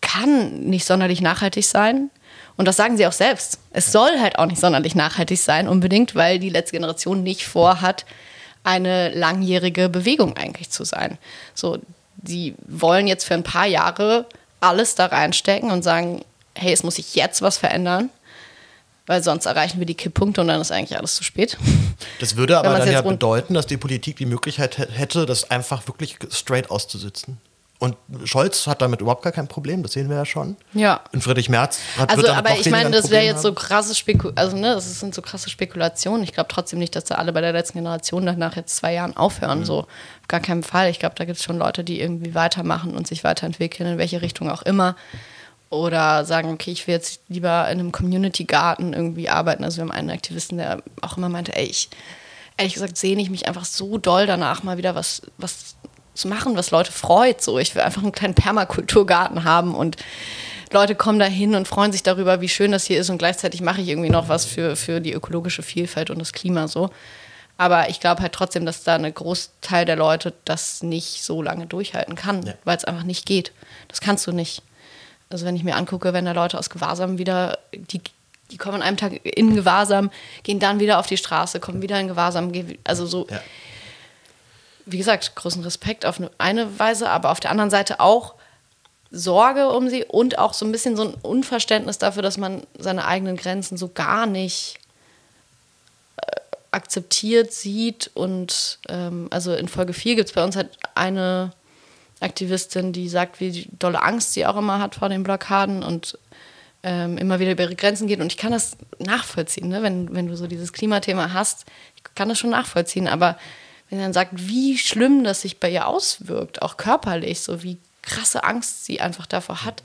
kann nicht sonderlich nachhaltig sein. Und das sagen sie auch selbst. Es soll halt auch nicht sonderlich nachhaltig sein, unbedingt, weil die letzte Generation nicht vorhat, eine langjährige Bewegung eigentlich zu sein. So, die wollen jetzt für ein paar Jahre alles da reinstecken und sagen, hey, es muss sich jetzt was verändern, weil sonst erreichen wir die Kipppunkte und dann ist eigentlich alles zu spät. Das würde aber dann ja bedeuten, dass die Politik die Möglichkeit hä- hätte, das einfach wirklich straight auszusitzen. Und Scholz hat damit überhaupt gar kein Problem, das sehen wir ja schon. Ja. Und Friedrich Merz hat Also, aber ich meine, ein das wäre jetzt so krasse Spekulationen, also ne, das sind so krasse Spekulationen. Ich glaube trotzdem nicht, dass da alle bei der letzten Generation nach jetzt zwei Jahren aufhören. Mhm. So, auf gar keinen Fall. Ich glaube, da gibt es schon Leute, die irgendwie weitermachen und sich weiterentwickeln, in welche Richtung auch immer. Oder sagen, okay, ich will jetzt lieber in einem Community-Garten irgendwie arbeiten. Also wir haben einen Aktivisten, der auch immer meinte, ey, ich, ehrlich gesagt, sehne ich mich einfach so doll danach, mal wieder was, was zu machen, was Leute freut. So, ich will einfach einen kleinen Permakulturgarten haben und Leute kommen da hin und freuen sich darüber, wie schön das hier ist und gleichzeitig mache ich irgendwie noch was für, für die ökologische Vielfalt und das Klima so. Aber ich glaube halt trotzdem, dass da ein Großteil der Leute das nicht so lange durchhalten kann, ja. weil es einfach nicht geht. Das kannst du nicht. Also wenn ich mir angucke, wenn da Leute aus Gewahrsam wieder, die, die kommen an einem Tag in Gewahrsam, gehen dann wieder auf die Straße, kommen wieder in Gewahrsam, also so. Ja. Wie gesagt, großen Respekt auf eine Weise, aber auf der anderen Seite auch Sorge um sie und auch so ein bisschen so ein Unverständnis dafür, dass man seine eigenen Grenzen so gar nicht äh, akzeptiert, sieht. Und ähm, also in Folge 4 gibt es bei uns halt eine Aktivistin, die sagt, wie dolle Angst sie auch immer hat vor den Blockaden und ähm, immer wieder über ihre Grenzen geht. Und ich kann das nachvollziehen, ne? wenn, wenn du so dieses Klimathema hast. Ich kann das schon nachvollziehen, aber wenn sie dann sagt, wie schlimm das sich bei ihr auswirkt, auch körperlich, so wie krasse Angst sie einfach davor hat,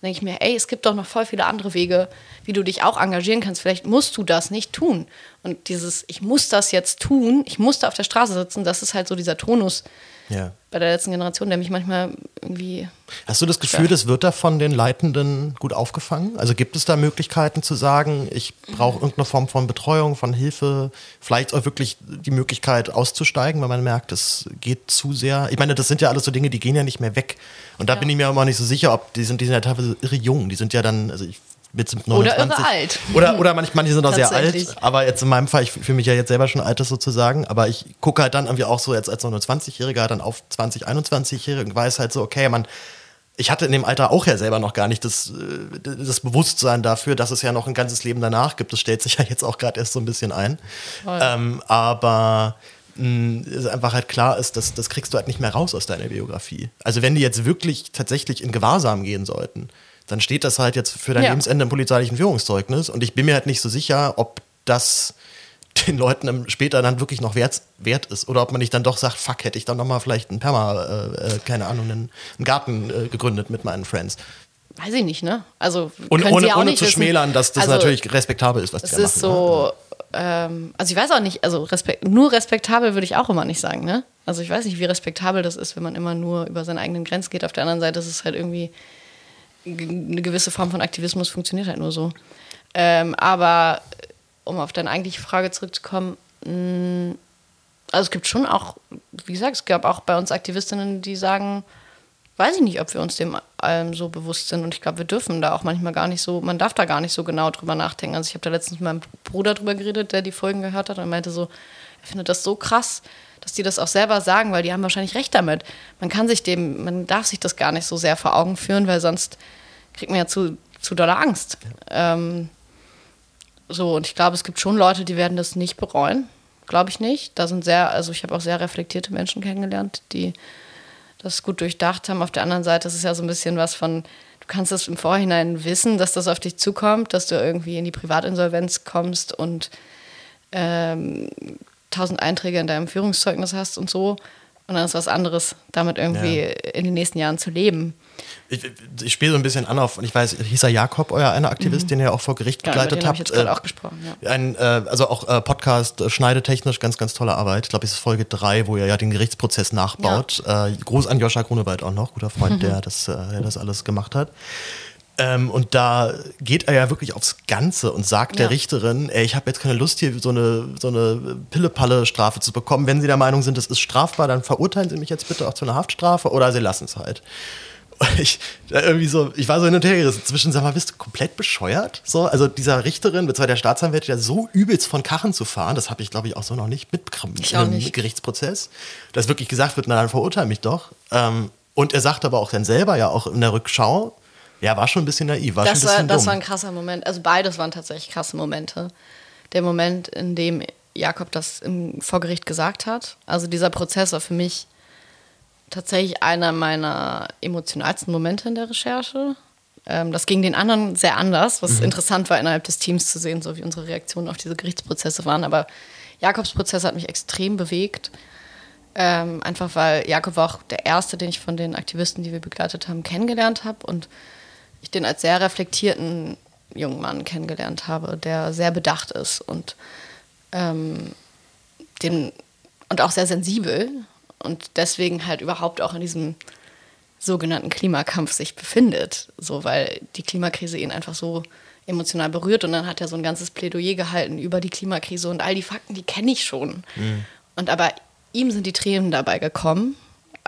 dann denke ich mir, ey, es gibt doch noch voll viele andere Wege, wie du dich auch engagieren kannst. Vielleicht musst du das nicht tun. Und dieses, ich muss das jetzt tun, ich muss da auf der Straße sitzen, das ist halt so dieser Tonus, ja. bei der letzten Generation, der mich manchmal irgendwie. Hast du das Gefühl, stört. das wird da von den Leitenden gut aufgefangen? Also gibt es da Möglichkeiten zu sagen, ich brauche irgendeine Form von Betreuung, von Hilfe, vielleicht auch wirklich die Möglichkeit auszusteigen, weil man merkt, es geht zu sehr. Ich meine, das sind ja alles so Dinge, die gehen ja nicht mehr weg. Und da ja. bin ich mir auch mal nicht so sicher, ob die sind, die sind ja teilweise irre jung. Die sind ja dann, also ich mit 29. Oder irre alt. Oder, oder manche, manche sind auch sehr alt. Aber jetzt in meinem Fall, ich fühle mich ja jetzt selber schon alt, sozusagen. Aber ich gucke halt dann irgendwie auch so jetzt als 29-Jähriger dann auf 20, 21-Jährige und weiß halt so, okay, man, ich hatte in dem Alter auch ja selber noch gar nicht das, äh, das Bewusstsein dafür, dass es ja noch ein ganzes Leben danach gibt. Das stellt sich ja jetzt auch gerade erst so ein bisschen ein. Ähm, aber es einfach halt klar ist, dass das kriegst du halt nicht mehr raus aus deiner Biografie. Also wenn die jetzt wirklich tatsächlich in Gewahrsam gehen sollten, dann steht das halt jetzt für dein ja. Lebensende im polizeilichen Führungszeugnis. Und ich bin mir halt nicht so sicher, ob das den Leuten später dann wirklich noch wert, wert ist. Oder ob man nicht dann doch sagt, fuck, hätte ich dann nochmal vielleicht einen Perma, äh, äh, keine Ahnung, einen, einen Garten äh, gegründet mit meinen Friends. Weiß ich nicht, ne? Also und ohne, ohne zu wissen. schmälern, dass das also, natürlich respektabel ist, was die da machen. Es ist so, ne? ähm, also ich weiß auch nicht, also respekt, nur respektabel würde ich auch immer nicht sagen, ne? Also ich weiß nicht, wie respektabel das ist, wenn man immer nur über seine eigenen Grenzen geht. Auf der anderen Seite ist es halt irgendwie eine gewisse Form von Aktivismus funktioniert halt nur so. Ähm, aber um auf deine eigentliche Frage zurückzukommen, mh, mm, also es gibt schon auch, wie gesagt, es gab auch bei uns Aktivistinnen, die sagen, weiß ich nicht, ob wir uns dem allem so bewusst sind. Und ich glaube, wir dürfen da auch manchmal gar nicht so, man darf da gar nicht so genau drüber nachdenken. Also ich habe da letztens mit meinem Bruder drüber geredet, der die Folgen gehört hat und meinte so, er findet das so krass, dass die das auch selber sagen, weil die haben wahrscheinlich recht damit. Man kann sich dem, man darf sich das gar nicht so sehr vor Augen führen, weil sonst kriegt man ja zu, zu doller Angst. Ja. Ähm, so, und ich glaube, es gibt schon Leute, die werden das nicht bereuen. Glaube ich nicht. Da sind sehr, also ich habe auch sehr reflektierte Menschen kennengelernt, die das gut durchdacht haben. Auf der anderen Seite ist es ja so ein bisschen was von, du kannst das im Vorhinein wissen, dass das auf dich zukommt, dass du irgendwie in die Privatinsolvenz kommst und ähm, tausend Einträge in deinem Führungszeugnis hast und so. Und dann ist was anderes, damit irgendwie ja. in den nächsten Jahren zu leben. Ich, ich spiele so ein bisschen an auf, und ich weiß, hieß er Jakob, euer einer Aktivist, mhm. den ihr auch vor Gericht ja, begleitet habt. Ich jetzt äh, auch gesprochen, ja. Ein, äh, also auch äh, Podcast, äh, schneidetechnisch, ganz, ganz tolle Arbeit. Ich glaube, es ist Folge 3, wo ihr ja den Gerichtsprozess nachbaut. Ja. Äh, Gruß an Joscha Grunewald auch noch, guter Freund, mhm. der, das, äh, der das alles gemacht hat. Ähm, und da geht er ja wirklich aufs Ganze und sagt ja. der Richterin, ey, ich habe jetzt keine Lust hier so eine, so eine Pille-Palle-Strafe zu bekommen. Wenn Sie der Meinung sind, das ist strafbar, dann verurteilen Sie mich jetzt bitte auch zu einer Haftstrafe oder Sie lassen es halt. Und ich, irgendwie so, ich war so hin und her gerissen. Zwischen, sag mal, bist du komplett bescheuert? So, also dieser Richterin, beziehungsweise der Staatsanwältin, ja so übelst von Kachen zu fahren, das habe ich, glaube ich, auch so noch nicht mitbekommen ich einem nicht. Gerichtsprozess. Dass wirklich gesagt wird, na dann verurteile mich doch. Ähm, und er sagt aber auch dann selber ja auch in der Rückschau, ja, war schon ein bisschen naiv, war das schon ein bisschen war, Das war ein krasser Moment. Also beides waren tatsächlich krasse Momente. Der Moment, in dem Jakob das im Vorgericht gesagt hat. Also dieser Prozess war für mich tatsächlich einer meiner emotionalsten Momente in der Recherche. Ähm, das ging den anderen sehr anders, was mhm. interessant war, innerhalb des Teams zu sehen, so wie unsere Reaktionen auf diese Gerichtsprozesse waren. Aber Jakobs Prozess hat mich extrem bewegt. Ähm, einfach weil Jakob war auch der erste, den ich von den Aktivisten, die wir begleitet haben, kennengelernt habe. Und ich den als sehr reflektierten jungen Mann kennengelernt habe, der sehr bedacht ist und, ähm, den, und auch sehr sensibel. und deswegen halt überhaupt auch in diesem sogenannten Klimakampf sich befindet. So, weil die Klimakrise ihn einfach so emotional berührt und dann hat er so ein ganzes Plädoyer gehalten über die Klimakrise und all die Fakten, die kenne ich schon. Mhm. Und aber ihm sind die Tränen dabei gekommen,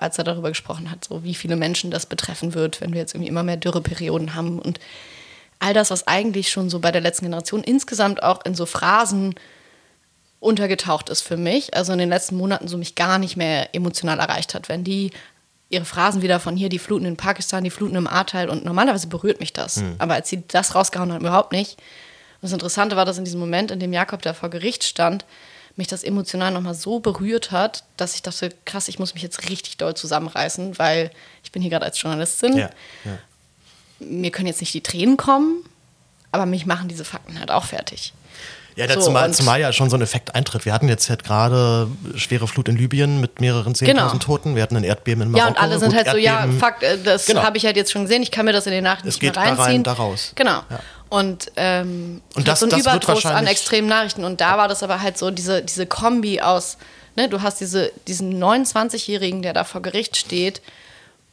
als er darüber gesprochen hat, so wie viele Menschen das betreffen wird, wenn wir jetzt irgendwie immer mehr Dürreperioden haben und all das, was eigentlich schon so bei der letzten Generation insgesamt auch in so Phrasen untergetaucht ist für mich, also in den letzten Monaten so mich gar nicht mehr emotional erreicht hat, wenn die ihre Phrasen wieder von hier, die Fluten in Pakistan, die Fluten im Ahrteil und normalerweise berührt mich das. Mhm. Aber als sie das rausgehauen haben, überhaupt nicht. Und das Interessante war, dass in diesem Moment, in dem Jakob da vor Gericht stand, mich das emotional nochmal so berührt hat, dass ich dachte, krass, ich muss mich jetzt richtig doll zusammenreißen, weil ich bin hier gerade als Journalistin. Ja, ja. Mir können jetzt nicht die Tränen kommen, aber mich machen diese Fakten halt auch fertig. Ja, so, zumal, zumal ja schon so ein Effekt eintritt. Wir hatten jetzt halt gerade schwere Flut in Libyen mit mehreren 10.000 genau. Toten. Wir hatten ein Erdbeben in Marokko. Ja, und alle sind Gut, halt Erdbeben. so, ja, Fakt, äh, das genau. habe ich halt jetzt schon gesehen. Ich kann mir das in den Nachrichten es geht reinziehen. Da rein, da raus. Genau. Ja. Und, ähm, und das, so ein Überdruss an extremen Nachrichten. Und da war das aber halt so diese, diese Kombi aus, ne, du hast diese, diesen 29-Jährigen, der da vor Gericht steht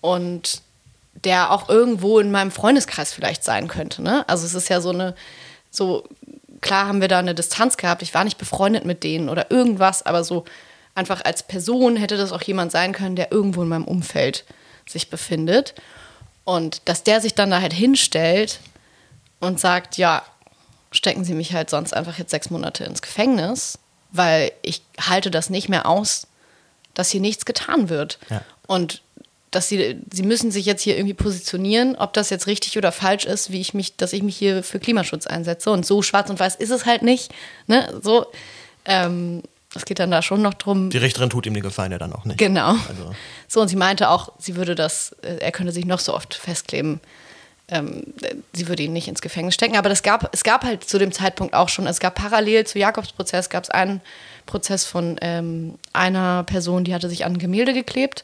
und der auch irgendwo in meinem Freundeskreis vielleicht sein könnte. Ne? Also es ist ja so eine, so klar haben wir da eine Distanz gehabt. Ich war nicht befreundet mit denen oder irgendwas, aber so einfach als Person hätte das auch jemand sein können, der irgendwo in meinem Umfeld sich befindet. Und dass der sich dann da halt hinstellt und sagt, ja, stecken Sie mich halt sonst einfach jetzt sechs Monate ins Gefängnis, weil ich halte das nicht mehr aus, dass hier nichts getan wird. Ja. Und dass sie, sie müssen sich jetzt hier irgendwie positionieren, ob das jetzt richtig oder falsch ist, wie ich mich, dass ich mich hier für Klimaschutz einsetze. Und so schwarz und weiß ist es halt nicht. Ne? So, ähm, es geht dann da schon noch drum. Die Richterin tut ihm den Gefallen ja dann auch nicht. Genau. Also. So, und sie meinte auch, sie würde das, äh, er könnte sich noch so oft festkleben. Ähm, sie würde ihn nicht ins Gefängnis stecken. Aber das gab, es gab halt zu dem Zeitpunkt auch schon, es gab parallel zu Jakobsprozess, gab es einen Prozess von ähm, einer Person, die hatte sich an ein Gemälde geklebt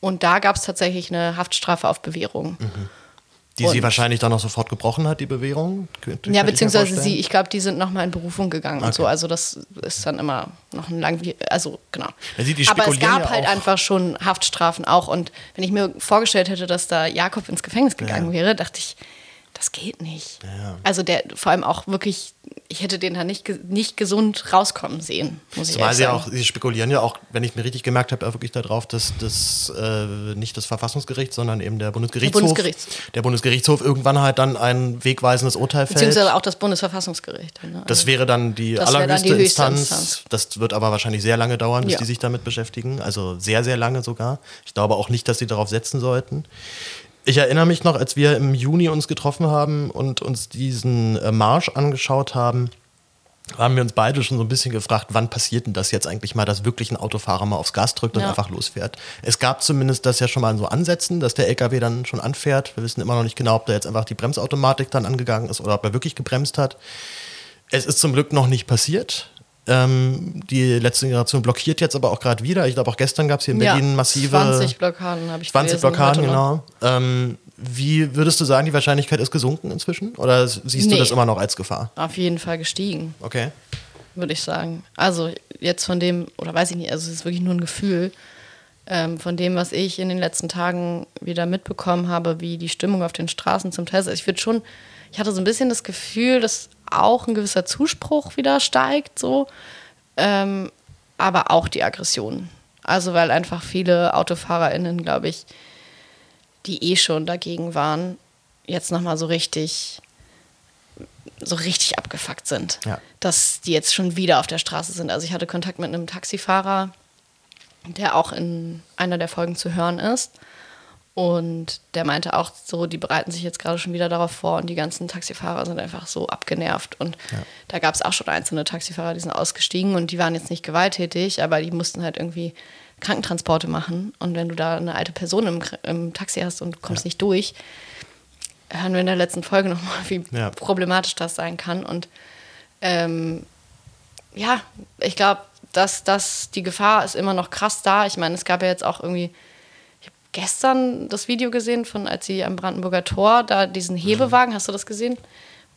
und da gab es tatsächlich eine Haftstrafe auf Bewährung. Mhm. Die und sie wahrscheinlich dann auch sofort gebrochen hat, die Bewährung? Ja, beziehungsweise sie, ich glaube, die sind nochmal in Berufung gegangen okay. und so. Also das ist dann immer noch ein lang, also genau. Ja, die, Aber es gab ja halt einfach schon Haftstrafen auch. Und wenn ich mir vorgestellt hätte, dass da Jakob ins Gefängnis gegangen ja. wäre, dachte ich, das geht nicht. Ja. Also der vor allem auch wirklich, ich hätte den da nicht, nicht gesund rauskommen sehen, muss Zumal sie auch, sie spekulieren ja auch, wenn ich mir richtig gemerkt habe, wirklich darauf, dass das äh, nicht das Verfassungsgericht, sondern eben der Bundesgerichtshof, der, Bundesgerichtshof. der Bundesgerichtshof irgendwann halt dann ein wegweisendes Urteil fällt. Beziehungsweise auch das Bundesverfassungsgericht. Ne? Das wäre dann die allerhöchste Instanz. Instanz. Das wird aber wahrscheinlich sehr lange dauern, bis ja. die sich damit beschäftigen. Also sehr, sehr lange sogar. Ich glaube auch nicht, dass sie darauf setzen sollten. Ich erinnere mich noch, als wir im Juni uns getroffen haben und uns diesen äh, Marsch angeschaut haben, haben wir uns beide schon so ein bisschen gefragt, wann passiert denn das jetzt eigentlich mal, dass wirklich ein Autofahrer mal aufs Gas drückt und ja. einfach losfährt. Es gab zumindest das ja schon mal in so Ansätzen, dass der LKW dann schon anfährt. Wir wissen immer noch nicht genau, ob da jetzt einfach die Bremsautomatik dann angegangen ist oder ob er wirklich gebremst hat. Es ist zum Glück noch nicht passiert. Ähm, die letzte Generation blockiert jetzt aber auch gerade wieder. Ich glaube, auch gestern gab es hier in Berlin ja, massive. 20 Blockaden habe ich 20 gelesen, Blockaden, genau. Ähm, wie würdest du sagen, die Wahrscheinlichkeit ist gesunken inzwischen? Oder siehst nee, du das immer noch als Gefahr? Auf jeden Fall gestiegen. Okay. Würde ich sagen. Also jetzt von dem, oder weiß ich nicht, also es ist wirklich nur ein Gefühl. Ähm, von dem, was ich in den letzten Tagen wieder mitbekommen habe, wie die Stimmung auf den Straßen zum Teil ist. Ich würde schon, ich hatte so ein bisschen das Gefühl, dass auch ein gewisser Zuspruch wieder steigt, so. Ähm, aber auch die Aggression. Also, weil einfach viele AutofahrerInnen, glaube ich, die eh schon dagegen waren, jetzt nochmal so richtig, so richtig abgefuckt sind. Ja. Dass die jetzt schon wieder auf der Straße sind. Also, ich hatte Kontakt mit einem Taxifahrer, der auch in einer der Folgen zu hören ist. Und der meinte auch so, die bereiten sich jetzt gerade schon wieder darauf vor und die ganzen Taxifahrer sind einfach so abgenervt. Und ja. da gab es auch schon einzelne Taxifahrer, die sind ausgestiegen und die waren jetzt nicht gewalttätig, aber die mussten halt irgendwie Krankentransporte machen. Und wenn du da eine alte Person im, im Taxi hast und kommst ja. nicht durch, hören wir in der letzten Folge nochmal, wie ja. problematisch das sein kann. Und ähm, ja, ich glaube, dass, dass die Gefahr ist immer noch krass da. Ich meine, es gab ja jetzt auch irgendwie gestern das Video gesehen, von als sie am Brandenburger Tor da diesen Hebewagen, hast du das gesehen?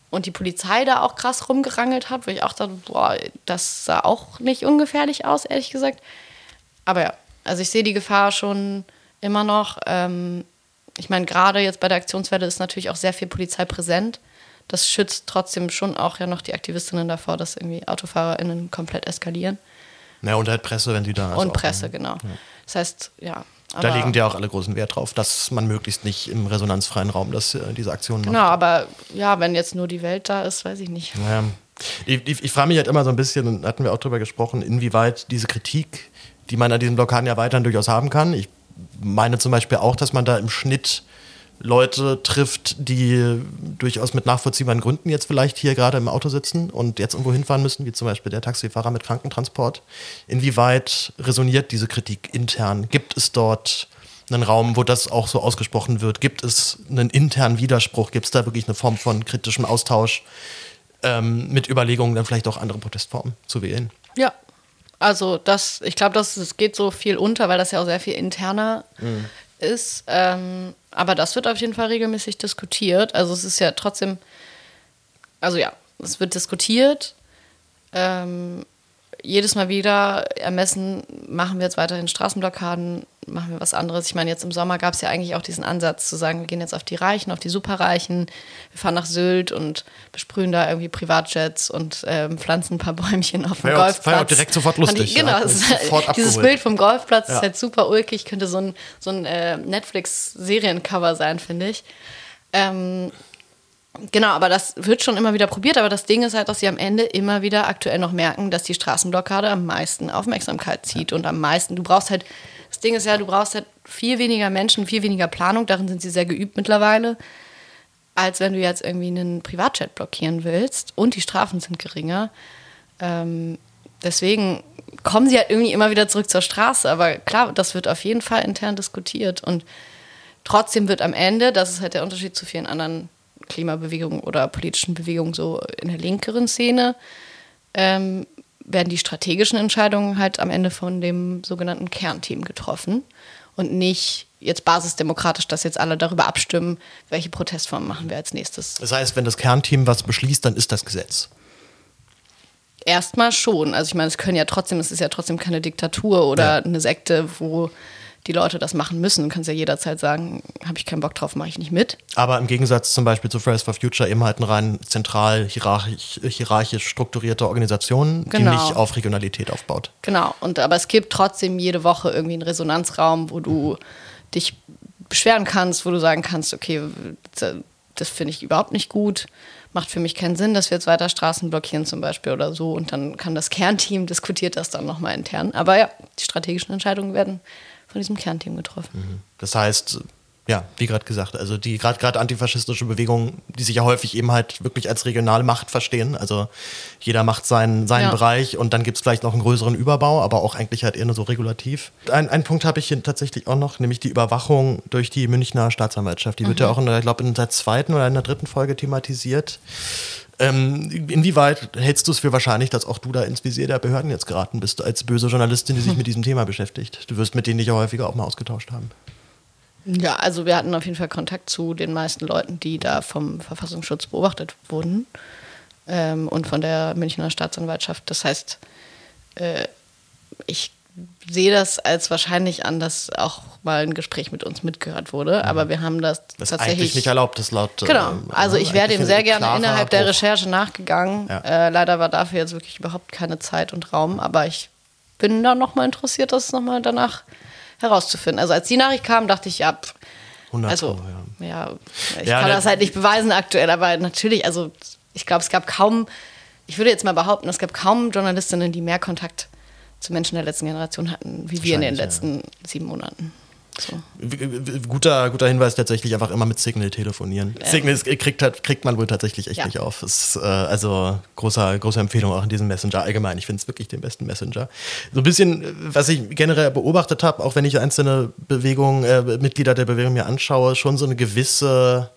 Und die Polizei da auch krass rumgerangelt hat, wo ich auch dachte, boah, das sah auch nicht ungefährlich aus, ehrlich gesagt. Aber ja, Also ich sehe die Gefahr schon immer noch. Ähm, ich meine, gerade jetzt bei der Aktionswelle ist natürlich auch sehr viel Polizei präsent. Das schützt trotzdem schon auch ja noch die Aktivistinnen davor, dass irgendwie AutofahrerInnen komplett eskalieren. Ja, und halt Presse, wenn die da Und Presse, genau. Das heißt, ja. Da legen die auch alle großen Wert drauf, dass man möglichst nicht im resonanzfreien Raum das, äh, diese Aktionen Genau, aber ja, wenn jetzt nur die Welt da ist, weiß ich nicht. Ja. Ich, ich, ich frage mich halt immer so ein bisschen, und hatten wir auch drüber gesprochen, inwieweit diese Kritik, die man an diesen Blockaden ja weiterhin durchaus haben kann. Ich meine zum Beispiel auch, dass man da im Schnitt Leute trifft, die durchaus mit nachvollziehbaren Gründen jetzt vielleicht hier gerade im Auto sitzen und jetzt irgendwo hinfahren müssen, wie zum Beispiel der Taxifahrer mit Krankentransport. Inwieweit resoniert diese Kritik intern? Gibt es dort einen Raum, wo das auch so ausgesprochen wird? Gibt es einen internen Widerspruch? Gibt es da wirklich eine Form von kritischem Austausch ähm, mit Überlegungen, dann vielleicht auch andere Protestformen zu wählen? Ja, also das, ich glaube, das, das geht so viel unter, weil das ja auch sehr viel interner mhm. ist. Ähm, aber das wird auf jeden Fall regelmäßig diskutiert. Also es ist ja trotzdem, also ja, es wird diskutiert. Ähm, jedes Mal wieder ermessen, machen wir jetzt weiterhin Straßenblockaden, machen wir was anderes. Ich meine, jetzt im Sommer gab es ja eigentlich auch diesen Ansatz zu sagen, wir gehen jetzt auf die Reichen, auf die Superreichen, wir fahren nach Sylt und besprühen da irgendwie Privatjets und ähm, pflanzen ein paar Bäumchen auf dem war Golfplatz. War ja auch direkt sofort lustig. Die, genau, ja, halt, dieses Bild vom Golfplatz Ja. ist halt super ulkig, könnte so ein, so ein äh, Netflix-Seriencover sein, finde ich. Ähm, Genau, aber das wird schon immer wieder probiert. Aber das Ding ist halt, dass sie am Ende immer wieder aktuell noch merken, dass die Straßenblockade am meisten Aufmerksamkeit zieht und am meisten. Du brauchst halt, Ding ist ja, du brauchst halt viel weniger Menschen, viel weniger Planung. Darin sind sie sehr geübt mittlerweile, als wenn du jetzt irgendwie einen Privatjet blockieren willst. Und die Strafen sind geringer. Ähm, deswegen kommen sie halt irgendwie immer wieder zurück zur Straße. Aber klar, das wird auf jeden Fall intern diskutiert. Und trotzdem wird am Ende, das ist halt der Unterschied zu vielen anderen Klimabewegungen oder politischen Bewegungen so in der linkeren Szene, ähm, werden die strategischen Entscheidungen halt am Ende von dem sogenannten Kernteam getroffen und nicht jetzt basisdemokratisch, dass jetzt alle darüber abstimmen, welche Protestformen machen wir als nächstes. Das heißt, wenn das Kernteam was beschließt, dann ist das Gesetz. Erstmal schon. Also ich meine, es können ja trotzdem, es ist ja trotzdem keine Diktatur oder Ja. eine Sekte, wo die Leute das machen müssen. Du kannst ja jederzeit sagen, habe ich keinen Bock drauf, mache ich nicht mit. Aber im Gegensatz zum Beispiel zu Fridays for Future eben halt eine rein zentral hierarchisch, hierarchisch strukturierte Organisation, Genau. die nicht auf Regionalität aufbaut. Genau. Und aber es gibt trotzdem jede Woche irgendwie einen Resonanzraum, wo du dich beschweren kannst, wo du sagen kannst, okay, das- das finde ich überhaupt nicht gut, macht für mich keinen Sinn, dass wir jetzt weiter Straßen blockieren zum Beispiel oder so. Und dann kann das Kernteam diskutiert das dann nochmal intern. Aber ja, die strategischen Entscheidungen werden von diesem Kernteam getroffen. Das heißt, ja, wie gerade gesagt, also die gerade gerade antifaschistische Bewegungen, die sich ja häufig eben halt wirklich als regionale Macht verstehen. Also jeder macht seinen, seinen Ja. Bereich und dann gibt es vielleicht noch einen größeren Überbau, aber auch eigentlich halt eher nur so regulativ. Ein, einen Punkt habe ich hier tatsächlich auch noch, nämlich die Überwachung durch die Münchner Staatsanwaltschaft. Die wird ja auch in der, ich glaube, in der zweiten oder in der dritten Folge thematisiert. Ähm, inwieweit hältst du es für wahrscheinlich, dass auch du da ins Visier der Behörden jetzt geraten bist, als böse Journalistin, die sich mit diesem Thema beschäftigt? Du wirst mit denen dich ja häufiger auch mal ausgetauscht haben. Ja, also wir hatten auf jeden Fall Kontakt zu den meisten Leuten, die da vom Verfassungsschutz beobachtet wurden ähm, und von der Münchner Staatsanwaltschaft. Das heißt, äh, ich sehe das als wahrscheinlich an, dass auch mal ein Gespräch mit uns mitgehört wurde, aber wir haben das, Mhm. Das tatsächlich eigentlich nicht erlaubt, das laut. Genau, ähm, also ich wäre dem sehr gerne innerhalb der. Recherche nachgegangen. Ja. Äh, leider war dafür jetzt wirklich überhaupt keine Zeit und Raum, aber ich bin da nochmal interessiert, das nochmal danach herauszufinden. Also als die Nachricht kam, dachte ich, ja, pff, 100 also Pro, ja. ja, ich Ja, kann ne- das halt nicht beweisen aktuell, aber natürlich, also ich glaube, es gab kaum, ich würde jetzt mal behaupten, es gab kaum Journalistinnen, die mehr Kontakt zu Menschen der letzten Generation hatten, wie wir in den Wahrscheinlich, ja. letzten sieben Monaten. So. Guter, guter Hinweis tatsächlich einfach immer mit Signal telefonieren. Signal ist- kriegt, halt- kriegt man wohl tatsächlich echt Ja. nicht auf. Ist, äh, also großer, große Empfehlung auch in diesem Messenger allgemein. Ich finde es wirklich den besten Messenger. So ein bisschen, was ich generell beobachtet habe, auch wenn ich einzelne Bewegungen, äh, Mitglieder der Bewegung mir anschaue, schon so eine gewisse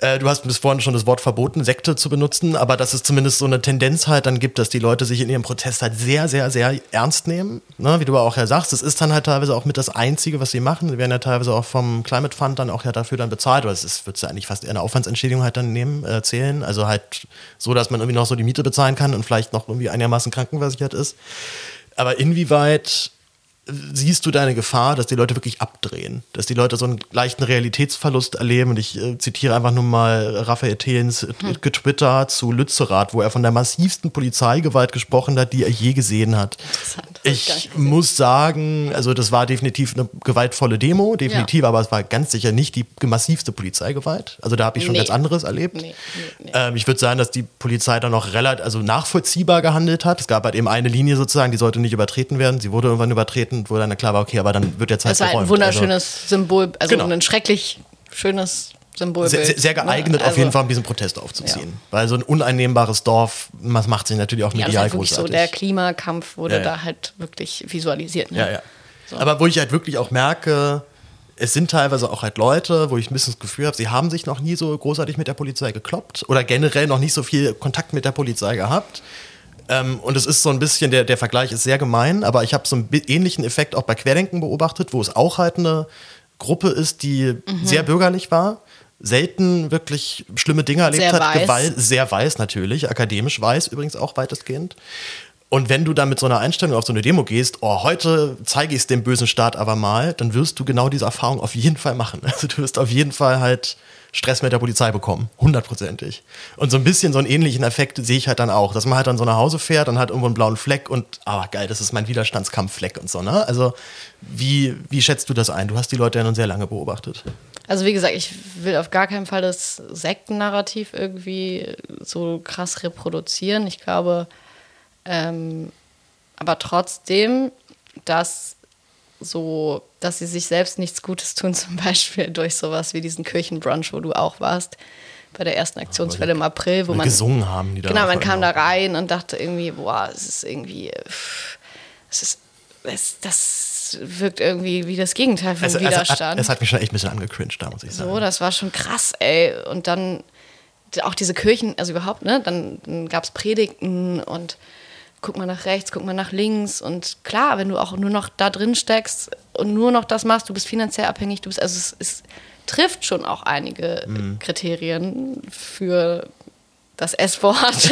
äh, Du hast bis vorhin schon das Wort verboten, Sekte zu benutzen, aber dass es zumindest so eine Tendenz halt dann gibt, dass die Leute sich in ihrem Protest halt sehr, sehr, sehr ernst nehmen. Ne? Wie du auch ja sagst, es ist dann halt teilweise auch mit das Einzige, was sie machen. Sie werden ja teilweise auch vom Climate Fund dann auch ja dafür dann bezahlt, oder es wird ja eigentlich fast eher eine Aufwandsentschädigung halt dann nehmen, äh, zählen. Also halt so, dass man irgendwie noch so die Miete bezahlen kann und vielleicht noch irgendwie einigermaßen krankenversichert ist. Aber inwieweit siehst du deine Gefahr, dass die Leute wirklich abdrehen, dass die Leute so einen leichten Realitätsverlust erleben. Und ich äh, zitiere einfach nur mal Raphael Thens hm. getwittert zu Lützerath, wo er von der massivsten Polizeigewalt gesprochen hat, die er je gesehen hat. Ich muss sagen, also das war definitiv eine gewaltvolle Demo, definitiv, ja. aber es war ganz sicher nicht die massivste Polizeigewalt. Also da habe ich schon nee. ganz anderes erlebt. Nee, nee, ähm, ich würde sagen, dass die Polizei dann noch relativ, also nachvollziehbar gehandelt hat. Es gab halt eben eine Linie sozusagen, die sollte nicht übertreten werden. Sie wurde irgendwann übertreten hatten, wo dann klar war, okay, aber dann wird halt Das ist halt ein wunderschönes also, Symbol, also genau. ein schrecklich schönes Symbol. Sehr, sehr, geeignet also, auf jeden Fall, um diesen Protest aufzuziehen. Ja. Weil so ein uneinnehmbares Dorf, das macht sich natürlich auch medial ja, das halt großartig. So der Klimakampf wurde ja, da halt wirklich visualisiert. Ne? Ja, ja. So. Aber wo ich halt wirklich auch merke, es sind teilweise auch halt Leute, wo ich ein bisschen das Gefühl habe, sie haben sich noch nie so großartig mit der Polizei gekloppt oder generell noch nicht so viel Kontakt mit der Polizei gehabt. Ähm, und es ist so ein bisschen, der, der Vergleich ist sehr gemein, aber ich habe so einen ähnlichen Effekt auch bei Querdenken beobachtet, wo es auch halt eine Gruppe ist, die mhm. sehr bürgerlich war, selten wirklich schlimme Dinge erlebt sehr hat, weiß. Gewalt, sehr weiß natürlich, akademisch weiß übrigens auch weitestgehend. Und wenn du dann mit so einer Einstellung auf so eine Demo gehst, oh, heute zeige ich es dem bösen Staat aber mal, dann wirst du genau diese Erfahrung auf jeden Fall machen. Also du wirst auf jeden Fall halt Stress mit der Polizei bekommen. Hundertprozentig. Und so ein bisschen so einen ähnlichen Effekt sehe ich halt dann auch, dass man halt dann so nach Hause fährt und hat irgendwo einen blauen Fleck und, ah, geil, das ist mein Widerstandskampffleck und so, ne? Also, wie, wie schätzt du das ein? Du hast die Leute ja nun sehr lange beobachtet. Also, wie gesagt, ich will auf gar keinen Fall das Sektennarrativ irgendwie so krass reproduzieren. Ich glaube, ähm, aber trotzdem, dass so, dass sie sich selbst nichts Gutes tun, zum Beispiel durch sowas wie diesen Kirchenbrunch, wo du auch warst, bei der ersten Aktionswelle im April, wo man gesungen haben. Die da genau, man kam da rein und dachte irgendwie, boah, es ist irgendwie, es ist, es, das wirkt irgendwie wie das Gegenteil es, Widerstand. Es hat, es hat mich schon echt ein bisschen angecringed, da muss ich sagen. So, das war schon krass, ey. Und dann auch diese Kirchen, also überhaupt, ne, dann, dann gab es Predigten und guck mal nach rechts, guck mal nach links. Und klar, wenn du auch nur noch da drin steckst und nur noch das machst, du bist finanziell abhängig, du bist, also es, es trifft schon auch einige mhm. Kriterien für das S-Wort.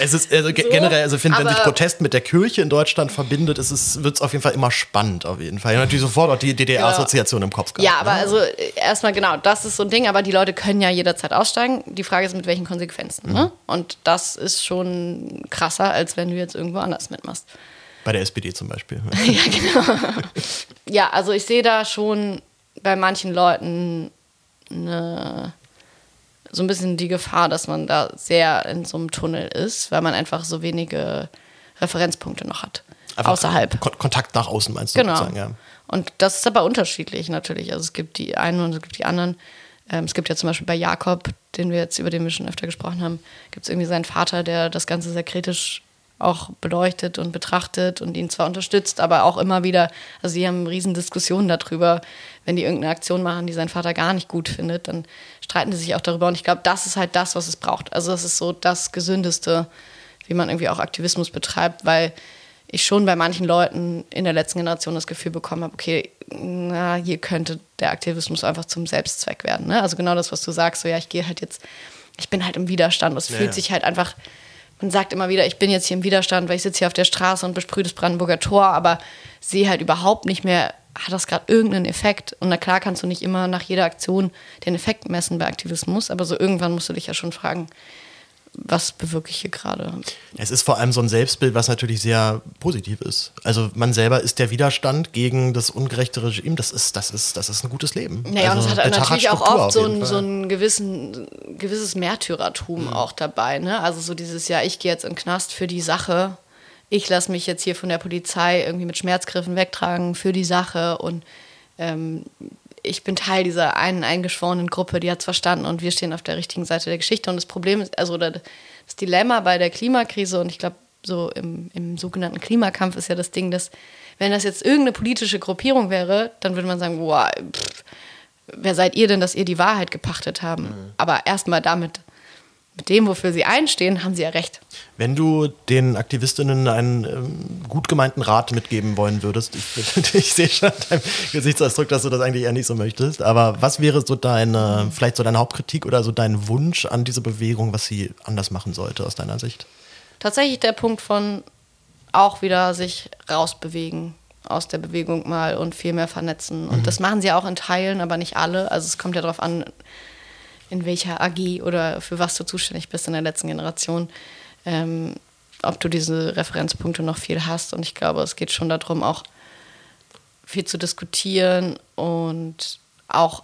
es ist also so, generell, also ich finde, wenn sich Protest mit der Kirche in Deutschland verbindet, wird es auf jeden Fall immer spannend, auf jeden Fall. Ich natürlich sofort auch die DDR-Assoziation genau. im Kopf gehabt. Ja, aber ne? also erstmal genau, das ist so ein Ding, aber die Leute können ja jederzeit aussteigen. Die Frage ist, mit welchen Konsequenzen. Ne? Mhm. Ne? Und das ist schon krasser, als wenn du jetzt irgendwo anders mitmachst. Bei der SPD zum Beispiel. ja, genau. ja, also ich sehe da schon bei manchen Leuten eine so ein bisschen die Gefahr, dass man da sehr in so einem Tunnel ist, weil man einfach so wenige Referenzpunkte noch hat. Einfach außerhalb. Kon Kontakt nach außen meinst du? Genau. Sozusagen, ja. Und das ist aber unterschiedlich natürlich. Also es gibt die einen und es gibt die anderen. Ähm, es gibt ja zum Beispiel bei Jakob, den wir jetzt, über den wir schon öfter gesprochen haben, gibt es irgendwie seinen Vater, der das Ganze sehr kritisch auch beleuchtet und betrachtet und ihn zwar unterstützt, aber auch immer wieder, also sie haben riesen Diskussionen darüber, wenn die irgendeine Aktion machen, die sein Vater gar nicht gut findet, dann streiten sie sich auch darüber und ich glaube, das ist halt das, was es braucht. Also das ist so das Gesündeste, wie man irgendwie auch Aktivismus betreibt, weil ich schon bei manchen Leuten in der letzten Generation das Gefühl bekommen habe, okay, na, hier könnte der Aktivismus einfach zum Selbstzweck werden. Ne? Also genau das, was du sagst, so ja, ich gehe halt jetzt, ich bin halt im Widerstand. Es ja, fühlt ja. sich halt einfach man sagt immer wieder, ich bin jetzt hier im Widerstand, weil ich sitze hier auf der Straße und besprühe das Brandenburger Tor, aber sehe halt überhaupt nicht mehr, hat das gerade irgendeinen Effekt? Und na klar kannst du nicht immer nach jeder Aktion den Effekt messen bei Aktivismus, aber so irgendwann musst du dich ja schon fragen, was bewirke ich hier gerade? Es ist vor allem so ein Selbstbild, was natürlich sehr positiv ist. Also man selber ist der Widerstand gegen das ungerechte Regime. Das ist, das ist, das ist ein gutes Leben. Naja, also und es hat natürlich auch oft so ein, so ein gewissen, gewisses Märtyrertum mhm. auch dabei. Ne? Also so dieses, ja, ich gehe jetzt in den Knast für die Sache. Ich lasse mich jetzt hier von der Polizei irgendwie mit Schmerzgriffen wegtragen für die Sache und ähm, ich bin Teil dieser einen eingeschworenen Gruppe, die hat es verstanden und wir stehen auf der richtigen Seite der Geschichte. Und das Problem ist, also das Dilemma bei der Klimakrise und ich glaube, so im, im sogenannten Klimakampf ist ja das Ding, dass wenn das jetzt irgendeine politische Gruppierung wäre, dann würde man sagen, boah, pff, wer seid ihr denn, dass ihr die Wahrheit gepachtet haben? Mhm. Aber erstmal damit mit dem, wofür sie einstehen, haben sie ja recht. Wenn du den Aktivistinnen einen ähm, gut gemeinten Rat mitgeben wollen würdest, ich, ich sehe schon deinem Gesichtsausdruck, dass du das eigentlich eher nicht so möchtest, aber was wäre so deine, vielleicht so deine Hauptkritik oder so dein Wunsch an diese Bewegung, was sie anders machen sollte aus deiner Sicht? Tatsächlich der Punkt von auch wieder sich rausbewegen aus der Bewegung mal und viel mehr vernetzen. Und das machen sie auch in Teilen, aber nicht alle. Also es kommt ja darauf an, in welcher AG oder für was du zuständig bist in der letzten Generation, ähm, ob du diese Referenzpunkte noch viel hast. Und ich glaube, es geht schon darum, auch viel zu diskutieren und auch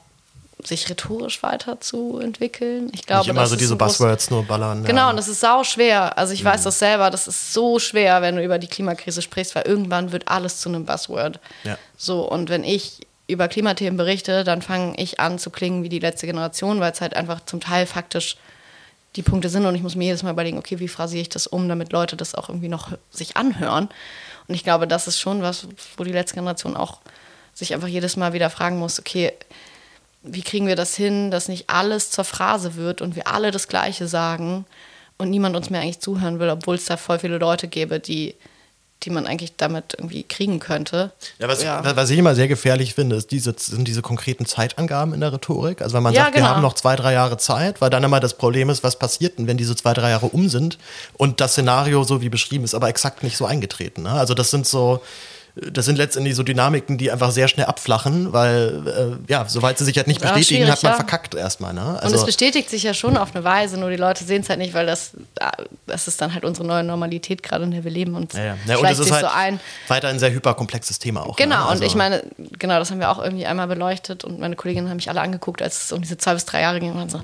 sich rhetorisch weiterzuentwickeln. Ich glaube, Nicht immer so diese Buzzwords nur ballern. Genau, ja. und das ist sau schwer. Also ich Mhm. weiß das selber, das ist so schwer, wenn du über die Klimakrise sprichst, weil irgendwann wird alles zu einem Buzzword. Ja. So, und wenn ich über Klimathemen berichte, dann fange ich an zu klingen wie die letzte Generation, weil es halt einfach zum Teil faktisch die Punkte sind und ich muss mir jedes Mal überlegen, okay, wie phrasiere ich das um, damit Leute das auch irgendwie noch sich anhören. Und ich glaube, das ist schon was, wo die letzte Generation auch sich einfach jedes Mal wieder fragen muss, okay, wie kriegen wir das hin, dass nicht alles zur Phrase wird und wir alle das Gleiche sagen und niemand uns mehr eigentlich zuhören will, obwohl es da voll viele Leute gäbe, die, die man eigentlich damit irgendwie kriegen könnte. Ja, was, was ich immer sehr gefährlich finde, ist diese, sind diese konkreten Zeitangaben in der Rhetorik. Also wenn man Ja, sagt, genau. wir haben noch zwei, drei Jahre Zeit, weil dann immer das Problem ist, was passiert denn, wenn diese zwei, drei Jahre um sind und das Szenario, so wie beschrieben ist, aber exakt nicht so eingetreten. Ne? Also das sind so, das sind letztendlich so Dynamiken, die einfach sehr schnell abflachen, weil, äh, ja, soweit sie sich halt nicht bestätigen, hat man ja. verkackt erstmal. Ne? und es Also, bestätigt sich ja schon auf eine Weise, nur die Leute sehen es halt nicht, weil das, das ist dann halt unsere neue Normalität gerade, in der wir leben und ja, ja. Ja, und es ist halt so ein. weiter ein sehr hyperkomplexes Thema auch. Genau, ne? und Also- ich meine, genau, das haben wir auch irgendwie einmal beleuchtet und meine Kolleginnen haben mich alle angeguckt, als es um diese zwei bis drei Jahre ging und waren so,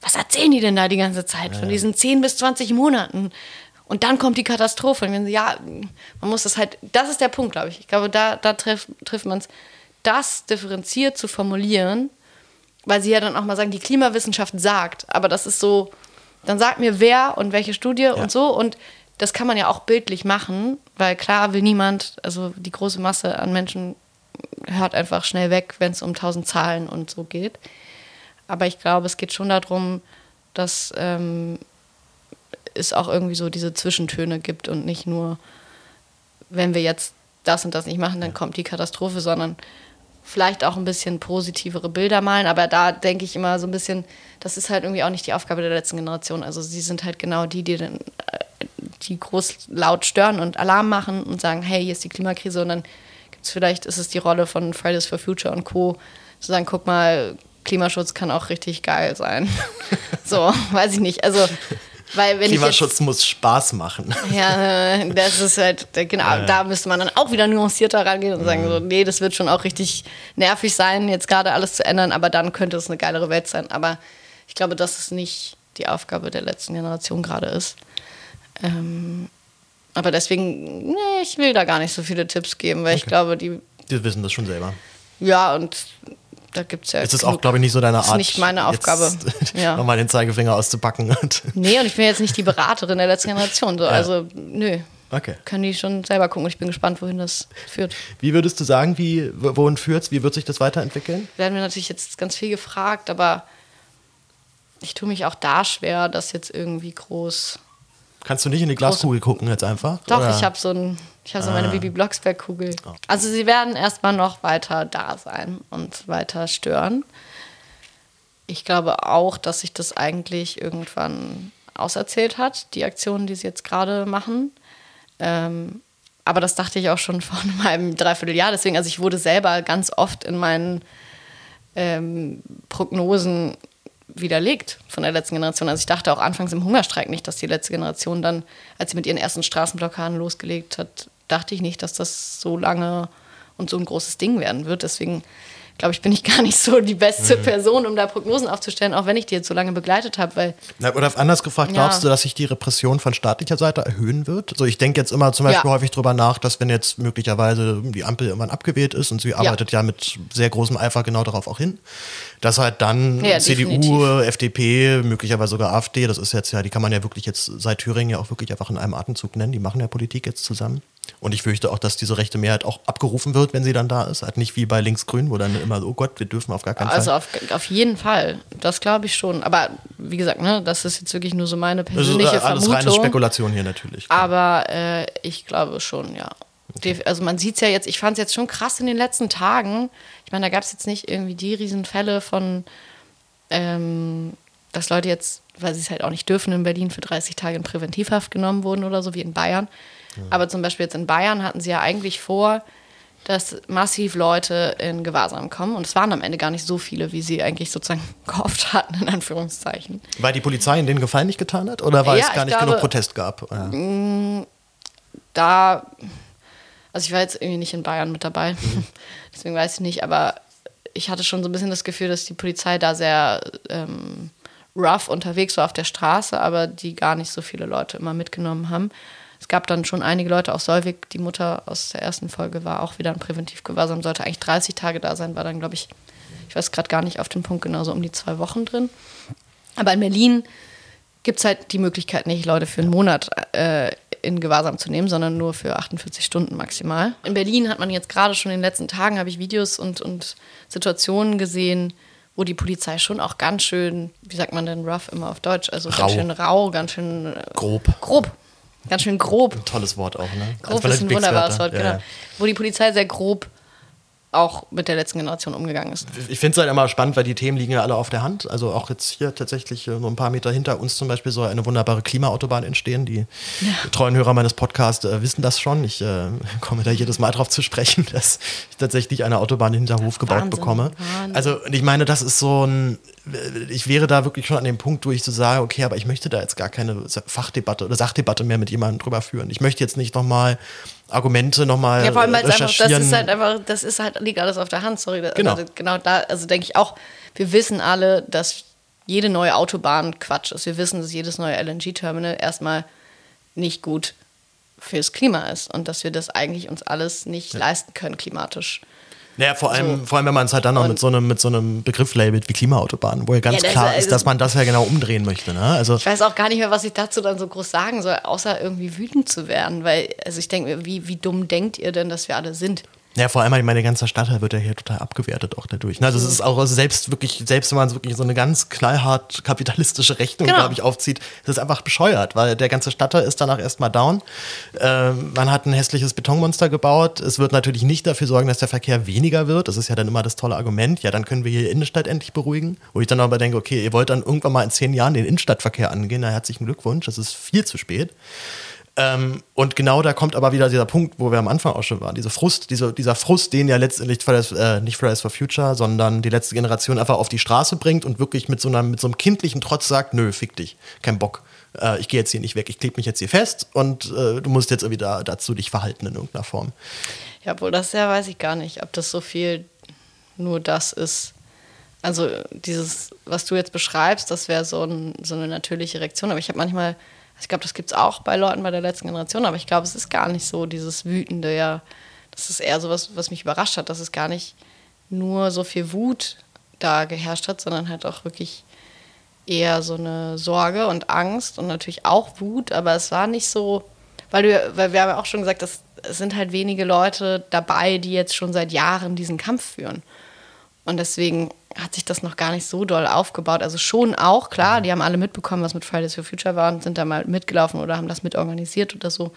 was erzählen die denn da die ganze Zeit von diesen 10 bis 20 Monaten? Und dann kommt die Katastrophe. Und wir so, ja, man muss das halt, das ist der Punkt, glaube ich. Ich glaube, da, da treff, trifft man es, das differenziert zu formulieren, weil sie ja dann auch mal sagen, die Klimawissenschaft sagt, aber das ist so, dann sagt mir wer und welche Studie und so und das kann man ja auch bildlich machen, weil klar will niemand, also die große Masse an Menschen hört einfach schnell weg, wenn es um tausend Zahlen und so geht. Aber ich glaube, es geht schon darum, dass ähm, es auch irgendwie so diese Zwischentöne gibt und nicht nur, wenn wir jetzt das und das nicht machen, dann kommt die Katastrophe, sondern vielleicht auch ein bisschen positivere Bilder malen. Aber da denke ich immer so ein bisschen, das ist halt irgendwie auch nicht die Aufgabe der letzten Generation. Also sie sind halt genau die, die dann äh, die groß laut stören und Alarm machen und sagen, hey, hier ist die Klimakrise und dann gibt es vielleicht, ist es die Rolle von Fridays for Future und Co. zu sagen, guck mal, Klimaschutz kann auch richtig geil sein. so, weiß ich nicht. Also, weil wenn ich jetzt, Klimaschutz muss Spaß machen. ja, das ist halt, genau, da müsste man dann auch wieder nuancierter rangehen und sagen, so, nee, das wird schon auch richtig nervig sein, jetzt gerade alles zu ändern, aber dann könnte es eine geilere Welt sein. Aber ich glaube, dass es nicht die Aufgabe der letzten Generation gerade ist. Ähm, aber deswegen, nee, ich will da gar nicht so viele Tipps geben, weil ich glaube, die, Die wissen das schon selber. ja, und da gibt es ja. Es ist genug- auch, glaube ich, nicht so deine ist Art. nicht meine Aufgabe. Ja. Nochmal den Zeigefinger auszupacken. Und Nee, und ich bin jetzt nicht die Beraterin der letzten Generation. So. Also, nö. okay. Können die schon selber gucken. Und ich bin gespannt, wohin das führt. Wie würdest du sagen, wie, wohin führt's? Wie wird sich das weiterentwickeln? werden wir natürlich jetzt ganz viel gefragt, aber ich tue mich auch da schwer, das jetzt irgendwie groß. Kannst du nicht in die Glaskugel gucken jetzt einfach? Doch, Oder? ich habe so, ein, ich hab so meine Bibi Blocksberg-Kugel. Also sie werden erstmal noch weiter da sein und weiter stören. Ich glaube auch, dass sich das eigentlich irgendwann auserzählt hat, die Aktionen, die sie jetzt gerade machen. Ähm, aber das dachte ich auch schon vor einem halben, dreiviertel Jahr. Deswegen, also ich wurde selber ganz oft in meinen ähm, Prognosen widerlegt von der letzten Generation. Also ich dachte auch anfangs im Hungerstreik nicht, dass die letzte Generation dann, als sie mit ihren ersten Straßenblockaden losgelegt hat, dachte ich nicht, dass das so lange und so ein großes Ding werden wird. Deswegen glaube ich, bin ich gar nicht so die beste Mhm. Person, um da Prognosen aufzustellen, auch wenn ich die jetzt so lange begleitet habe, weil Na, Oder anders gefragt, Ja. glaubst du, dass sich die Repression von staatlicher Seite erhöhen wird? So, ich denke jetzt immer zum Beispiel Ja. häufig drüber nach, dass wenn jetzt möglicherweise die Ampel irgendwann abgewählt ist und sie arbeitet ja mit sehr großem Eifer genau darauf auch hin, dass halt dann Ja, CDU, definitiv. FDP, möglicherweise sogar AfD, das ist jetzt ja, die kann man ja wirklich jetzt seit Thüringen ja auch wirklich einfach in einem Atemzug nennen, die machen ja Politik jetzt zusammen. Und ich fürchte auch, dass diese rechte Mehrheit auch abgerufen wird, wenn sie dann da ist. Halt nicht wie bei Linksgrün, wo dann immer so, oh Gott, wir dürfen auf gar keinen also Fall. auf, auf jeden Fall, das glaube ich schon. Aber wie gesagt, ne, das ist jetzt wirklich nur so meine Das ist persönliche alles reine Vermutung. Spekulation hier natürlich. klar. Aber äh, ich glaube schon, ja. Def- Also man sieht es ja jetzt, ich fand es jetzt schon krass in den letzten Tagen. Ich meine, da gab es jetzt nicht irgendwie die Riesenfälle von, ähm, dass Leute jetzt, weil sie es halt auch nicht dürfen, in Berlin für 30 Tage in Präventivhaft genommen wurden oder so, wie in Bayern. Aber zum Beispiel jetzt in Bayern hatten sie ja eigentlich vor, dass massiv Leute in Gewahrsam kommen. Und es waren am Ende gar nicht so viele, wie sie eigentlich sozusagen gehofft hatten, in Anführungszeichen. Weil die Polizei in den Gefallen nicht getan hat? Oder weil Ja, es gar ich nicht glaube- genug Protest gab? Ja. da, also ich war jetzt irgendwie nicht in Bayern mit dabei, deswegen weiß ich nicht, aber ich hatte schon so ein bisschen das Gefühl, dass die Polizei da sehr ähm, rough unterwegs war auf der Straße, aber die gar nicht so viele Leute immer mitgenommen haben. Es gab dann schon einige Leute, auch Solvik, die Mutter aus der ersten Folge, war auch wieder in Präventivgewahrsam, sollte eigentlich 30 Tage da sein, war dann, glaube ich, ich weiß gerade gar nicht auf den Punkt genau, so um die zwei Wochen drin. Aber in Berlin gibt es halt die Möglichkeit nicht, Leute für einen Monat äh, in Gewahrsam zu nehmen, sondern nur für 48 Stunden maximal. In Berlin hat man jetzt gerade schon in den letzten Tagen, habe ich Videos und, und Situationen gesehen, wo die Polizei schon auch ganz schön, wie sagt man denn rough immer auf Deutsch, also Rau. ganz schön rau, ganz schön äh, Grob. grob, ganz schön grob. Ein tolles Wort auch, ne? Grob ist ein wunderbares Wort, Ja, genau. ja. Wo die Polizei sehr grob auch mit der letzten Generation umgegangen ist. Ich finde es halt immer spannend, weil die Themen liegen ja alle auf der Hand. Also auch jetzt hier tatsächlich äh, nur ein paar Meter hinter uns zum Beispiel soll eine wunderbare Klimaautobahn entstehen. Die treuen Hörer meines Podcasts äh, wissen das schon. Ich äh, komme da jedes Mal drauf zu sprechen, dass ich tatsächlich eine Autobahn in Hinterhof gebaut Wahnsinn, bekomme. Wahnsinn. Also ich meine, das ist so ein, ich wäre da wirklich schon an dem Punkt, wo ich so sage, okay, aber ich möchte da jetzt gar keine Fachdebatte oder Sachdebatte mehr mit jemandem drüber führen. Ich möchte jetzt nicht nochmal Argumente nochmal Ja, vor allem, weil es einfach, das recherchieren. ist halt einfach, das ist halt, liegt alles auf der Hand, sorry. Genau. Also genau da, also denke ich auch, wir wissen alle, dass jede neue Autobahn Quatsch ist. Wir wissen, dass jedes neue LNG-Terminal erstmal nicht gut fürs Klima ist und dass wir das eigentlich uns alles nicht leisten können klimatisch. Naja, vor allem, So. vor allem, wenn man es halt dann noch Und- mit so einem, mit so einem Begriff labelt wie Klimaautobahn, wo ja ganz Ja, klar also- ist, dass man das ja genau umdrehen möchte. Ne? Also, Ich weiß auch gar nicht mehr, was ich dazu dann so groß sagen soll, außer irgendwie wütend zu werden, weil, also ich denke mir, wie, wie dumm denkt ihr denn, dass wir alle sind? Ja, vor allem, ich meine, der ganze Stadtteil wird ja hier total abgewertet auch dadurch. Ne? Also, es ist auch selbst wirklich, selbst wenn man wirklich so eine ganz knallhart kapitalistische Rechnung, Genau. glaube ich, aufzieht, ist es einfach bescheuert, weil der ganze Stadtteil ist danach erstmal down. Ähm, man hat ein hässliches Betonmonster gebaut. Es wird natürlich nicht dafür sorgen, dass der Verkehr weniger wird. Das ist ja dann immer das tolle Argument. Ja, dann können wir hier die Innenstadt endlich beruhigen. Wo ich dann aber denke, okay, ihr wollt dann irgendwann mal in zehn Jahren den Innenstadtverkehr angehen. Na, herzlichen Glückwunsch. Das ist viel zu spät. Ähm, und genau da kommt aber wieder dieser Punkt, wo wir am Anfang auch schon waren. Diese Frust, diese, dieser Frust, den ja letztendlich Fridays, äh, nicht Fridays for Future, sondern die letzte Generation einfach auf die Straße bringt und wirklich mit so, einer, mit so einem kindlichen Trotz sagt, nö, fick dich, kein Bock. Äh, ich gehe jetzt hier nicht weg, ich klebe mich jetzt hier fest und äh, du musst jetzt irgendwie da, dazu dich verhalten in irgendeiner Form. Ja, obwohl das ja weiß ich gar nicht, ob das so viel nur das ist. Also dieses, was du jetzt beschreibst, das wäre so, ein, so eine natürliche Reaktion. Aber ich habe manchmal, ich glaube, das gibt es auch bei Leuten bei der letzten Generation, aber ich glaube, es ist gar nicht so dieses Wütende, ja. Das ist eher so was, was mich überrascht hat, dass es gar nicht nur so viel Wut da geherrscht hat, sondern halt auch wirklich eher so eine Sorge und Angst und natürlich auch Wut, aber es war nicht so, weil du, weil wir haben ja auch schon gesagt, dass es sind halt wenige Leute dabei, die jetzt schon seit Jahren diesen Kampf führen. Und deswegen hat sich das noch gar nicht so doll aufgebaut. Also schon auch, klar, die haben alle mitbekommen, was mit Fridays for Future war und sind da mal mitgelaufen oder haben das mitorganisiert oder so.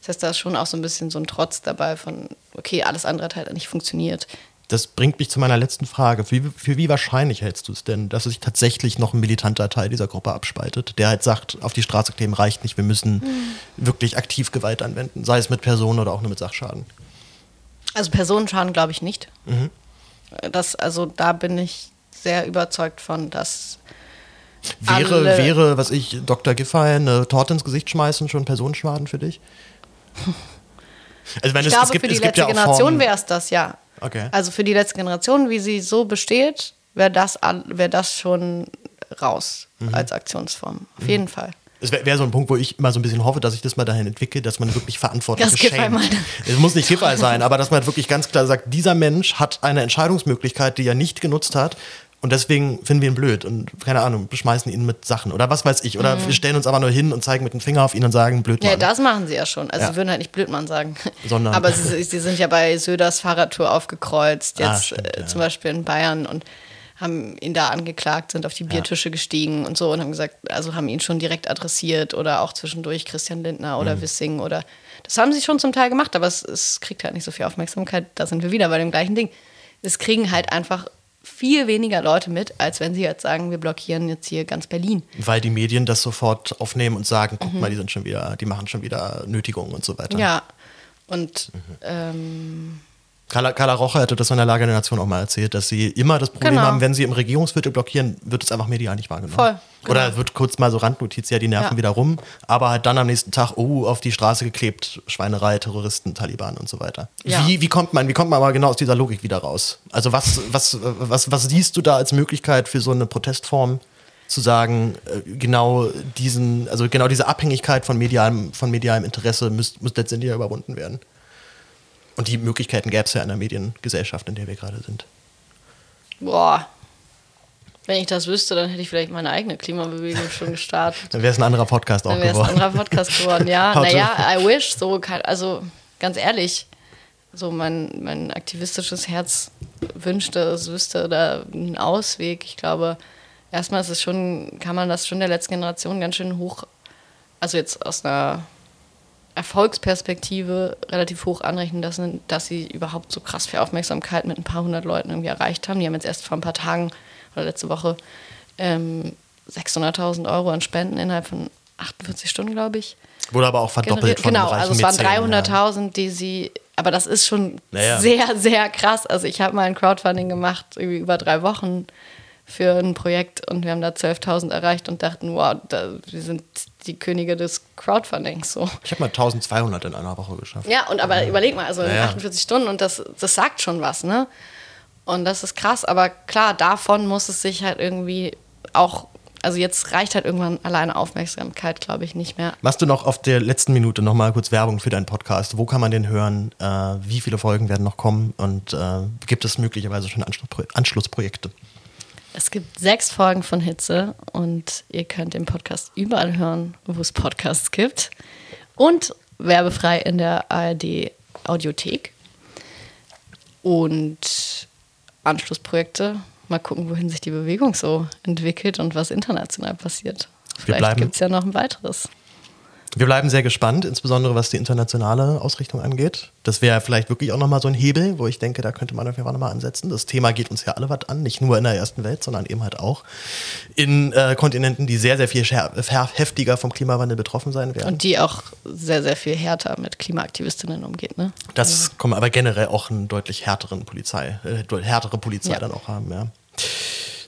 Das heißt, da ist schon auch so ein bisschen so ein Trotz dabei von, okay, alles andere hat halt nicht funktioniert. Das bringt mich zu meiner letzten Frage. Für, wie- für wie wahrscheinlich hältst du es denn, dass sich tatsächlich noch ein militanter Teil dieser Gruppe abspaltet, der halt sagt, auf die Straße kleben reicht nicht, wir müssen wirklich aktiv Gewalt anwenden, sei es mit Personen oder auch nur mit Sachschaden? Also Personenschaden glaube ich nicht. Das, also da bin ich sehr überzeugt von, dass Wäre, Alle- wäre, was ich, Dr. Giffey eine Torte ins Gesicht schmeißen schon Personenschaden für dich? Also wenn ich es, glaube, es gibt, für die letzte ja Generation wäre es das, ja. Okay. Also für die letzte Generation, wie sie so besteht, wäre das, wär das schon raus Mhm. als Aktionsform. Auf jeden Fall. Es wäre wär so ein Punkt, wo ich immer so ein bisschen hoffe, dass sich das mal dahin entwickelt, dass man wirklich verantwortlich meinte. Es muss nicht Giffey sein, aber dass man halt wirklich ganz klar sagt, dieser Mensch hat eine Entscheidungsmöglichkeit, die er nicht genutzt hat. Und deswegen finden wir ihn blöd und keine Ahnung, beschmeißen ihn mit Sachen oder was weiß ich. Oder wir stellen uns aber nur hin und zeigen mit dem Finger auf ihn und sagen, blöd Mhm. Ja, das machen sie ja schon. Also Ja. sie würden halt nicht Blödmann sagen. Sondern- Aber sie, sie sind ja bei Söders Fahrradtour aufgekreuzt, Ah, jetzt stimmt, äh, ja. zum Beispiel in Bayern und haben ihn da angeklagt, sind auf die Biertische gestiegen und so und haben gesagt, also haben ihn schon direkt adressiert oder auch zwischendurch Christian Lindner oder Mhm. Wissing oder das haben sie schon zum Teil gemacht, aber es, es kriegt halt nicht so viel Aufmerksamkeit. Da sind wir wieder bei dem gleichen Ding. Es kriegen halt einfach viel weniger Leute mit, als wenn sie jetzt sagen, wir blockieren jetzt hier ganz Berlin. Weil die Medien das sofort aufnehmen und sagen, guck mhm. mal, die sind schon wieder, die machen schon wieder Nötigungen und so weiter. Ja. Und mhm. ähm, Carla, Carla Rocher hatte das in der Lage der Nation auch mal erzählt, dass sie immer das Problem genau. haben, wenn sie im Regierungsviertel blockieren, wird es einfach medial nicht wahrgenommen. Voll. Genau. Oder wird kurz mal so Randnotiz, ja, die nerven ja. wieder rum, aber halt dann am nächsten Tag, oh, auf die Straße geklebt, Schweinerei, Terroristen, Taliban und so weiter. Ja. Wie, wie, kommt man, wie kommt man aber genau aus dieser Logik wieder raus? Also was, was, was, was siehst du da als Möglichkeit für so eine Protestform? zu sagen, äh, genau diesen, also genau diese Abhängigkeit von medialem, von medialem Interesse muss, muss letztendlich überwunden werden. Und die Möglichkeiten gäbe es ja in der Mediengesellschaft, in der wir gerade sind. Boah. Wenn ich das wüsste, dann hätte ich vielleicht meine eigene Klimabewegung schon gestartet. dann wäre es ein anderer Podcast auch geworden. Dann wäre es ein anderer Podcast geworden, ja. naja, I wish. So, also ganz ehrlich, so mein, mein aktivistisches Herz wünschte, es wüsste da einen Ausweg. Ich glaube, erstmal ist es schon, kann man das schon der letzten Generation ganz schön hoch, also jetzt aus einer Erfolgsperspektive relativ hoch anrechnen, dass, dass sie überhaupt so krass viel Aufmerksamkeit mit ein paar hundert Leuten irgendwie erreicht haben. Die haben jetzt erst vor ein paar Tagen oder letzte Woche ähm, 600.000 Euro an Spenden innerhalb von 48 Stunden, glaube ich. Wurde aber auch verdoppelt von Genau, also es waren 300.000, die sie, aber das ist schon naja. sehr, sehr krass. Also ich habe mal ein Crowdfunding gemacht, irgendwie über drei Wochen für ein Projekt und wir haben da 12.000 erreicht und dachten, wow, da, wir sind die Könige des Crowdfundings. So. Ich habe mal 1200 in einer Woche geschafft. Ja, und aber ja. überleg mal, also ja. 48 Stunden und das, das sagt schon was, ne? Und das ist krass, aber klar, davon muss es sich halt irgendwie auch, also jetzt reicht halt irgendwann alleine Aufmerksamkeit, glaube ich, nicht mehr. Machst du noch auf der letzten Minute nochmal kurz Werbung für deinen Podcast? Wo kann man den hören? Äh, wie viele Folgen werden noch kommen? Und äh, gibt es möglicherweise schon Anschlusspro Anschlussprojekte? Es gibt sechs Folgen von Hitze und ihr könnt den Podcast überall hören, wo es Podcasts gibt. Und werbefrei in der ARD Audiothek. Und Anschlussprojekte. Mal gucken, wohin sich die Bewegung so entwickelt und was international passiert. Vielleicht gibt es ja noch ein weiteres. Wir bleiben sehr gespannt, insbesondere was die internationale Ausrichtung angeht. Das wäre vielleicht wirklich auch nochmal so ein Hebel, wo ich denke, da könnte man auf jeden Fall nochmal ansetzen. Das Thema geht uns ja alle was an, nicht nur in der ersten Welt, sondern eben halt auch in äh, Kontinenten, die sehr, sehr viel heftiger vom Klimawandel betroffen sein werden. Und die auch sehr, sehr viel härter mit Klimaaktivistinnen umgeht. Ne? Das ja. kommen aber generell auch einen deutlich härteren Polizei, äh, härtere Polizei ja. dann auch haben, ja.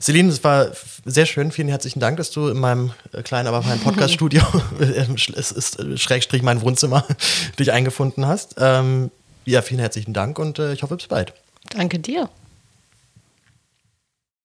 Celine, es war sehr schön. Vielen herzlichen Dank, dass du in meinem äh, kleinen, aber feinen Podcast-Studio, es ist äh, Schrägstrich mein Wohnzimmer, dich eingefunden hast. Ähm, ja, vielen herzlichen Dank und äh, ich hoffe, bis bald. Danke dir.